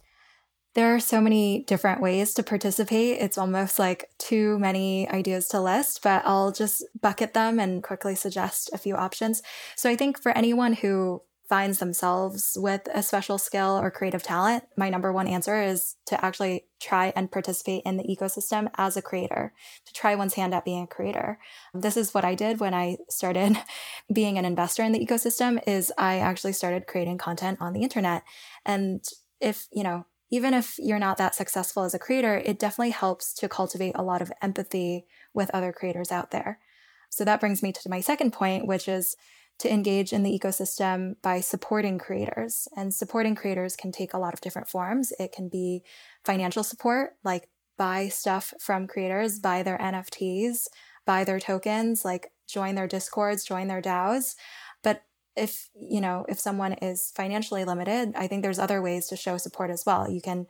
There are so many different ways to participate. It's almost like too many ideas to list, but I'll just bucket them and quickly suggest a few options. So I think for anyone who finds themselves with a special skill or creative talent, my number one answer is to actually try and participate in the ecosystem as a creator, to try one's hand at being a creator. This is what I did when I started being an investor in the ecosystem is I actually started creating content on the internet. And if, you know, even if you're not that successful as a creator, it definitely helps to cultivate a lot of empathy with other creators out there. So that brings me to my second point, which is to engage in the ecosystem by supporting creators. And supporting creators can take a lot of different forms. It can be financial support, like buy stuff from creators, buy their NFTs, buy their tokens, like join their discords, join their DAOs. But if, you know, if someone is financially limited, I think there's other ways to show support as well. You can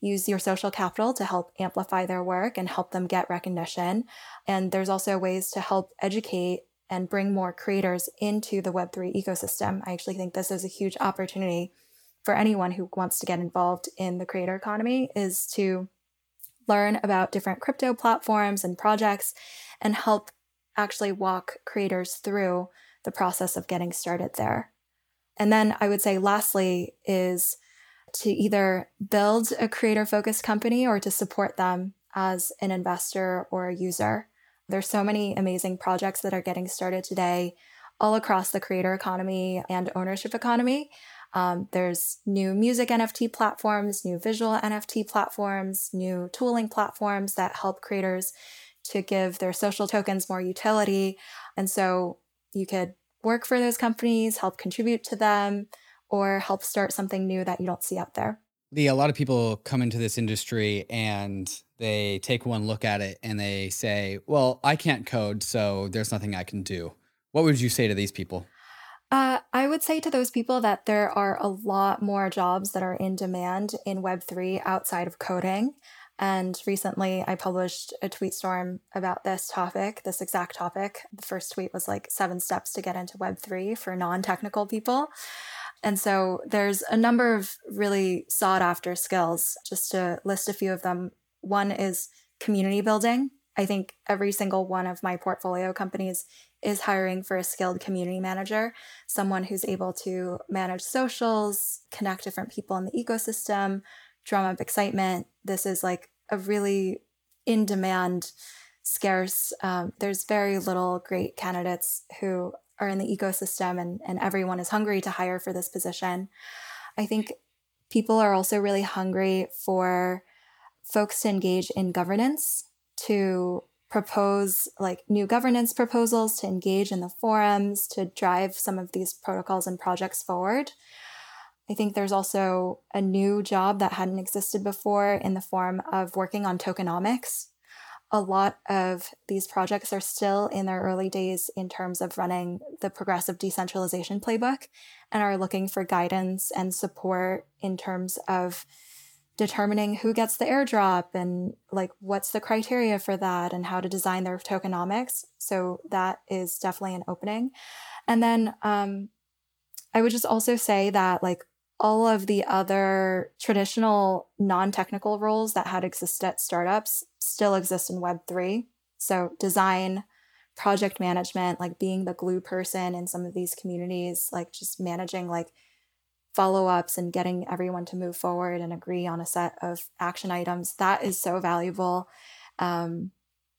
use your social capital to help amplify their work and help them get recognition. And there's also ways to help educate and bring more creators into the Web3 ecosystem. I actually think this is a huge opportunity for anyone who wants to get involved in the creator economy is to learn about different crypto platforms and projects and help actually walk creators through the process of getting started there. And then I would say lastly is to either build a creator focused company or to support them as an investor or a user. There's so many amazing projects that are getting started today all across the creator economy and ownership economy. Um, there's new music NFT platforms, new visual NFT platforms, new tooling platforms that help creators to give their social tokens more utility. And so you could work for those companies, help contribute to them, or help start something new that you don't see out there. Li, a lot of people come into this industry and they take one look at it and they say, Well, I can't code, so there's nothing I can do. What would you say to these people? Uh, I would say to those people that there are a lot more jobs that are in demand in Web3 outside of coding. And recently I published a tweet storm about this topic, this exact topic. The first tweet was like seven steps to get into Web3 for non technical people. And so there's a number of really sought after skills. Just to list a few of them, one is community building. I think every single one of my portfolio companies is hiring for a skilled community manager, someone who's able to manage socials, connect different people in the ecosystem, drum up excitement. This is like a really in demand, scarce. Um, there's very little great candidates who are in the ecosystem, and, and everyone is hungry to hire for this position. I think people are also really hungry for folks to engage in governance, to propose like new governance proposals to engage in the forums to drive some of these protocols and projects forward. I think there's also a new job that hadn't existed before in the form of working on tokenomics. A lot of these projects are still in their early days in terms of running the progressive decentralization playbook and are looking for guidance and support in terms of determining who gets the airdrop and like what's the criteria for that and how to design their tokenomics. So that is definitely an opening. And then um, I would just also say that like all of the other traditional non-technical roles that had existed at startups still exist in web3 so design project management like being the glue person in some of these communities like just managing like follow ups and getting everyone to move forward and agree on a set of action items. That is so valuable. Um,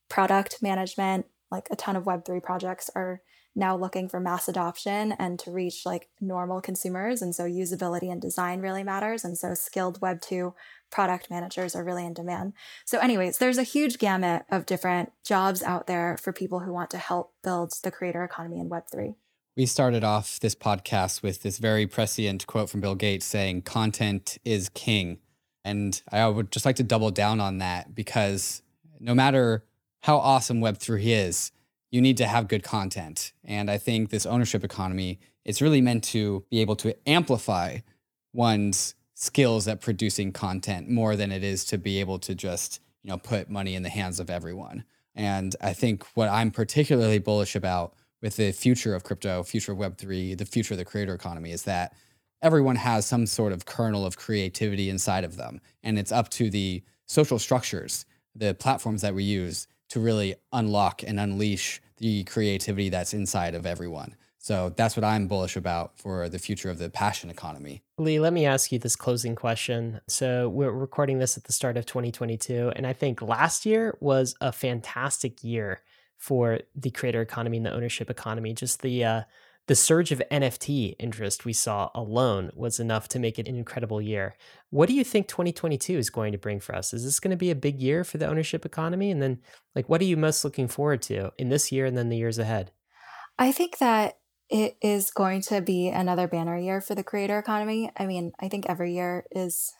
product management, like a ton of Web3 projects are now looking for mass adoption and to reach like normal consumers. And so usability and design really matters. And so skilled Web2 product managers are really in demand. So, anyways, there's a huge gamut of different jobs out there for people who want to help build the creator economy in Web3. We started off this podcast with this very prescient quote from Bill Gates saying, content is king. And I would just like to double down on that because no matter how awesome Web3 is, you need to have good content. And I think this ownership economy, is really meant to be able to amplify one's skills at producing content more than it is to be able to just, you know, put money in the hands of everyone. And I think what I'm particularly bullish about with the future of crypto, future of Web3, the future of the creator economy is that everyone has some sort of kernel of creativity inside of them. And it's up to the social structures, the platforms that we use to really unlock and unleash the creativity that's inside of everyone. So that's what I'm bullish about for the future of the passion economy. Li, let me ask you this closing question. So we're recording this at the start of 2022, and I think last year was a fantastic year for the creator economy and the ownership economy. Just the uh, the surge of NFT interest we saw alone was enough to make it an incredible year. What do you think 2022 is going to bring for us? Is this going to be a big year for the ownership economy? And then, like, what are you most looking forward to in this year and then the years ahead? I think that it is going to be another banner year for the creator economy. I mean, I think every year is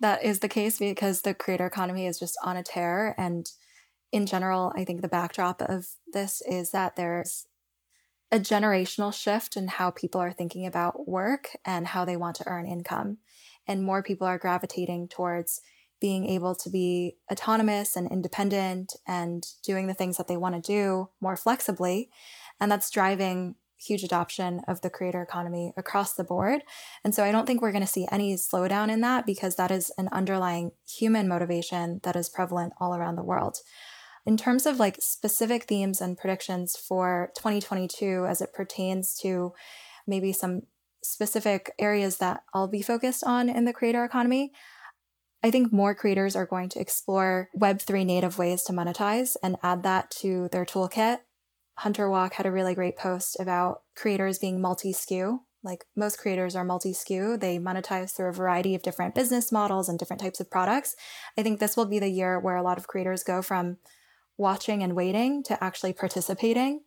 that is the case because the creator economy is just on a tear and in general, I think the backdrop of this is that there's a generational shift in how people are thinking about work and how they want to earn income. And more people are gravitating towards being able to be autonomous and independent and doing the things that they want to do more flexibly. And that's driving huge adoption of the creator economy across the board. And so I don't think we're going to see any slowdown in that because that is an underlying human motivation that is prevalent all around the world. In terms of like specific themes and predictions for 2022 as it pertains to maybe some specific areas that I'll be focused on in the creator economy, I think more creators are going to explore Web3 native ways to monetize and add that to their toolkit. Hunter Walk had a really great post about creators being multi SKU. Like most creators are multi SKU, they monetize through a variety of different business models and different types of products. I think this will be the year where a lot of creators go from watching and waiting to actually participating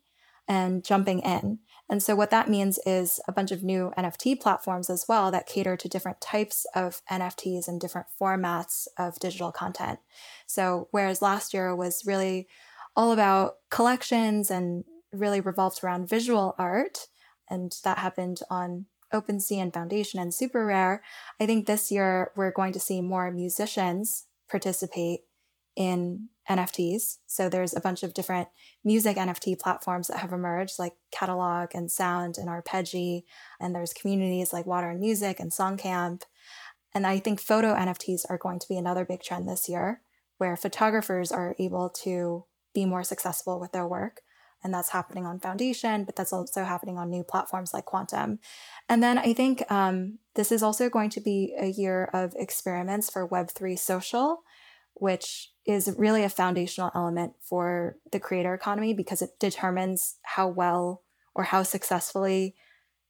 and jumping in. And so, what that means is a bunch of new NFT platforms as well that cater to different types of NFTs and different formats of digital content. So, whereas last year was really all about collections and really revolved around visual art, and that happened on OpenSea and Foundation and SuperRare, I think this year we're going to see more musicians participate in NFTs. So there's a bunch of different music NFT platforms that have emerged, like Catalog and Sound and Arpeggi. And there's communities like Water and Music and Songcamp. And I think photo NFTs are going to be another big trend this year, where photographers are able to be more successful with their work. And that's happening on Foundation, but that's also happening on new platforms like Quantum. And then I think um, this is also going to be a year of experiments for Web3 social which is really a foundational element for the creator economy because it determines how well or how successfully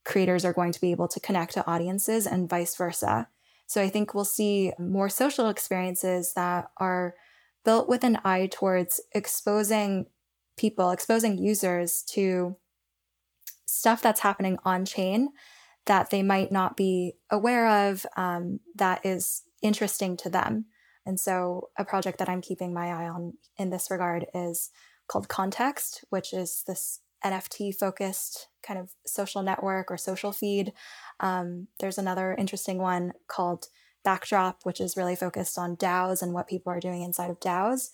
creators are going to be able to connect to audiences and vice versa. So I think we'll see more social experiences that are built with an eye towards exposing people, exposing users to stuff that's happening on chain that they might not be aware of um, that is interesting to them. And so, a project that I'm keeping my eye on in this regard is called Context, which is this NFT focused kind of social network or social feed. Um, there's another interesting one called Backdrop, which is really focused on DAOs and what people are doing inside of DAOs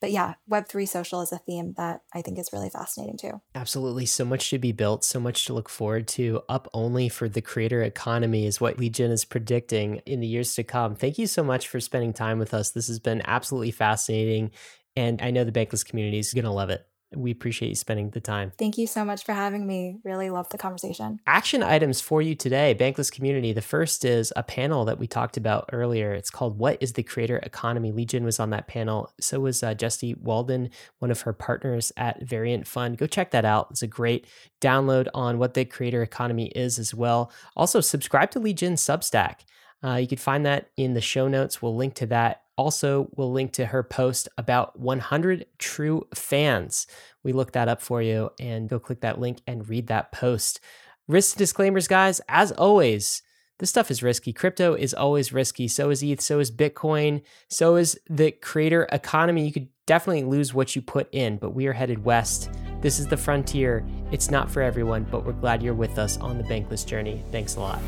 but yeah, Web3 social is a theme that I think is really fascinating too. Absolutely. So much to be built, so much to look forward to. Up only for the creator economy is what Li Jin is predicting in the years to come. Thank you so much for spending time with us. This has been absolutely fascinating. And I know the Bankless community is going to love it we appreciate you spending the time. Thank you so much for having me. Really love the conversation. Action items for you today, Bankless Community. The first is a panel that we talked about earlier. It's called What is the Creator Economy? Li Jin was on that panel. So was uh, Jesse Walden, one of her partners at Variant Fund. Go check that out. It's a great download on what the creator economy is as well. Also, subscribe to Li Jin Substack. Uh, you can find that in the show notes. We'll link to that also, we'll link to her post about 100 true fans. We look that up for you and go click that link and read that post. Risk disclaimers, guys. As always, this stuff is risky. Crypto is always risky. So is ETH, so is Bitcoin, so is the creator economy. You could definitely lose what you put in, but we are headed west. This is the frontier. It's not for everyone, but we're glad you're with us on the bankless journey. Thanks a lot.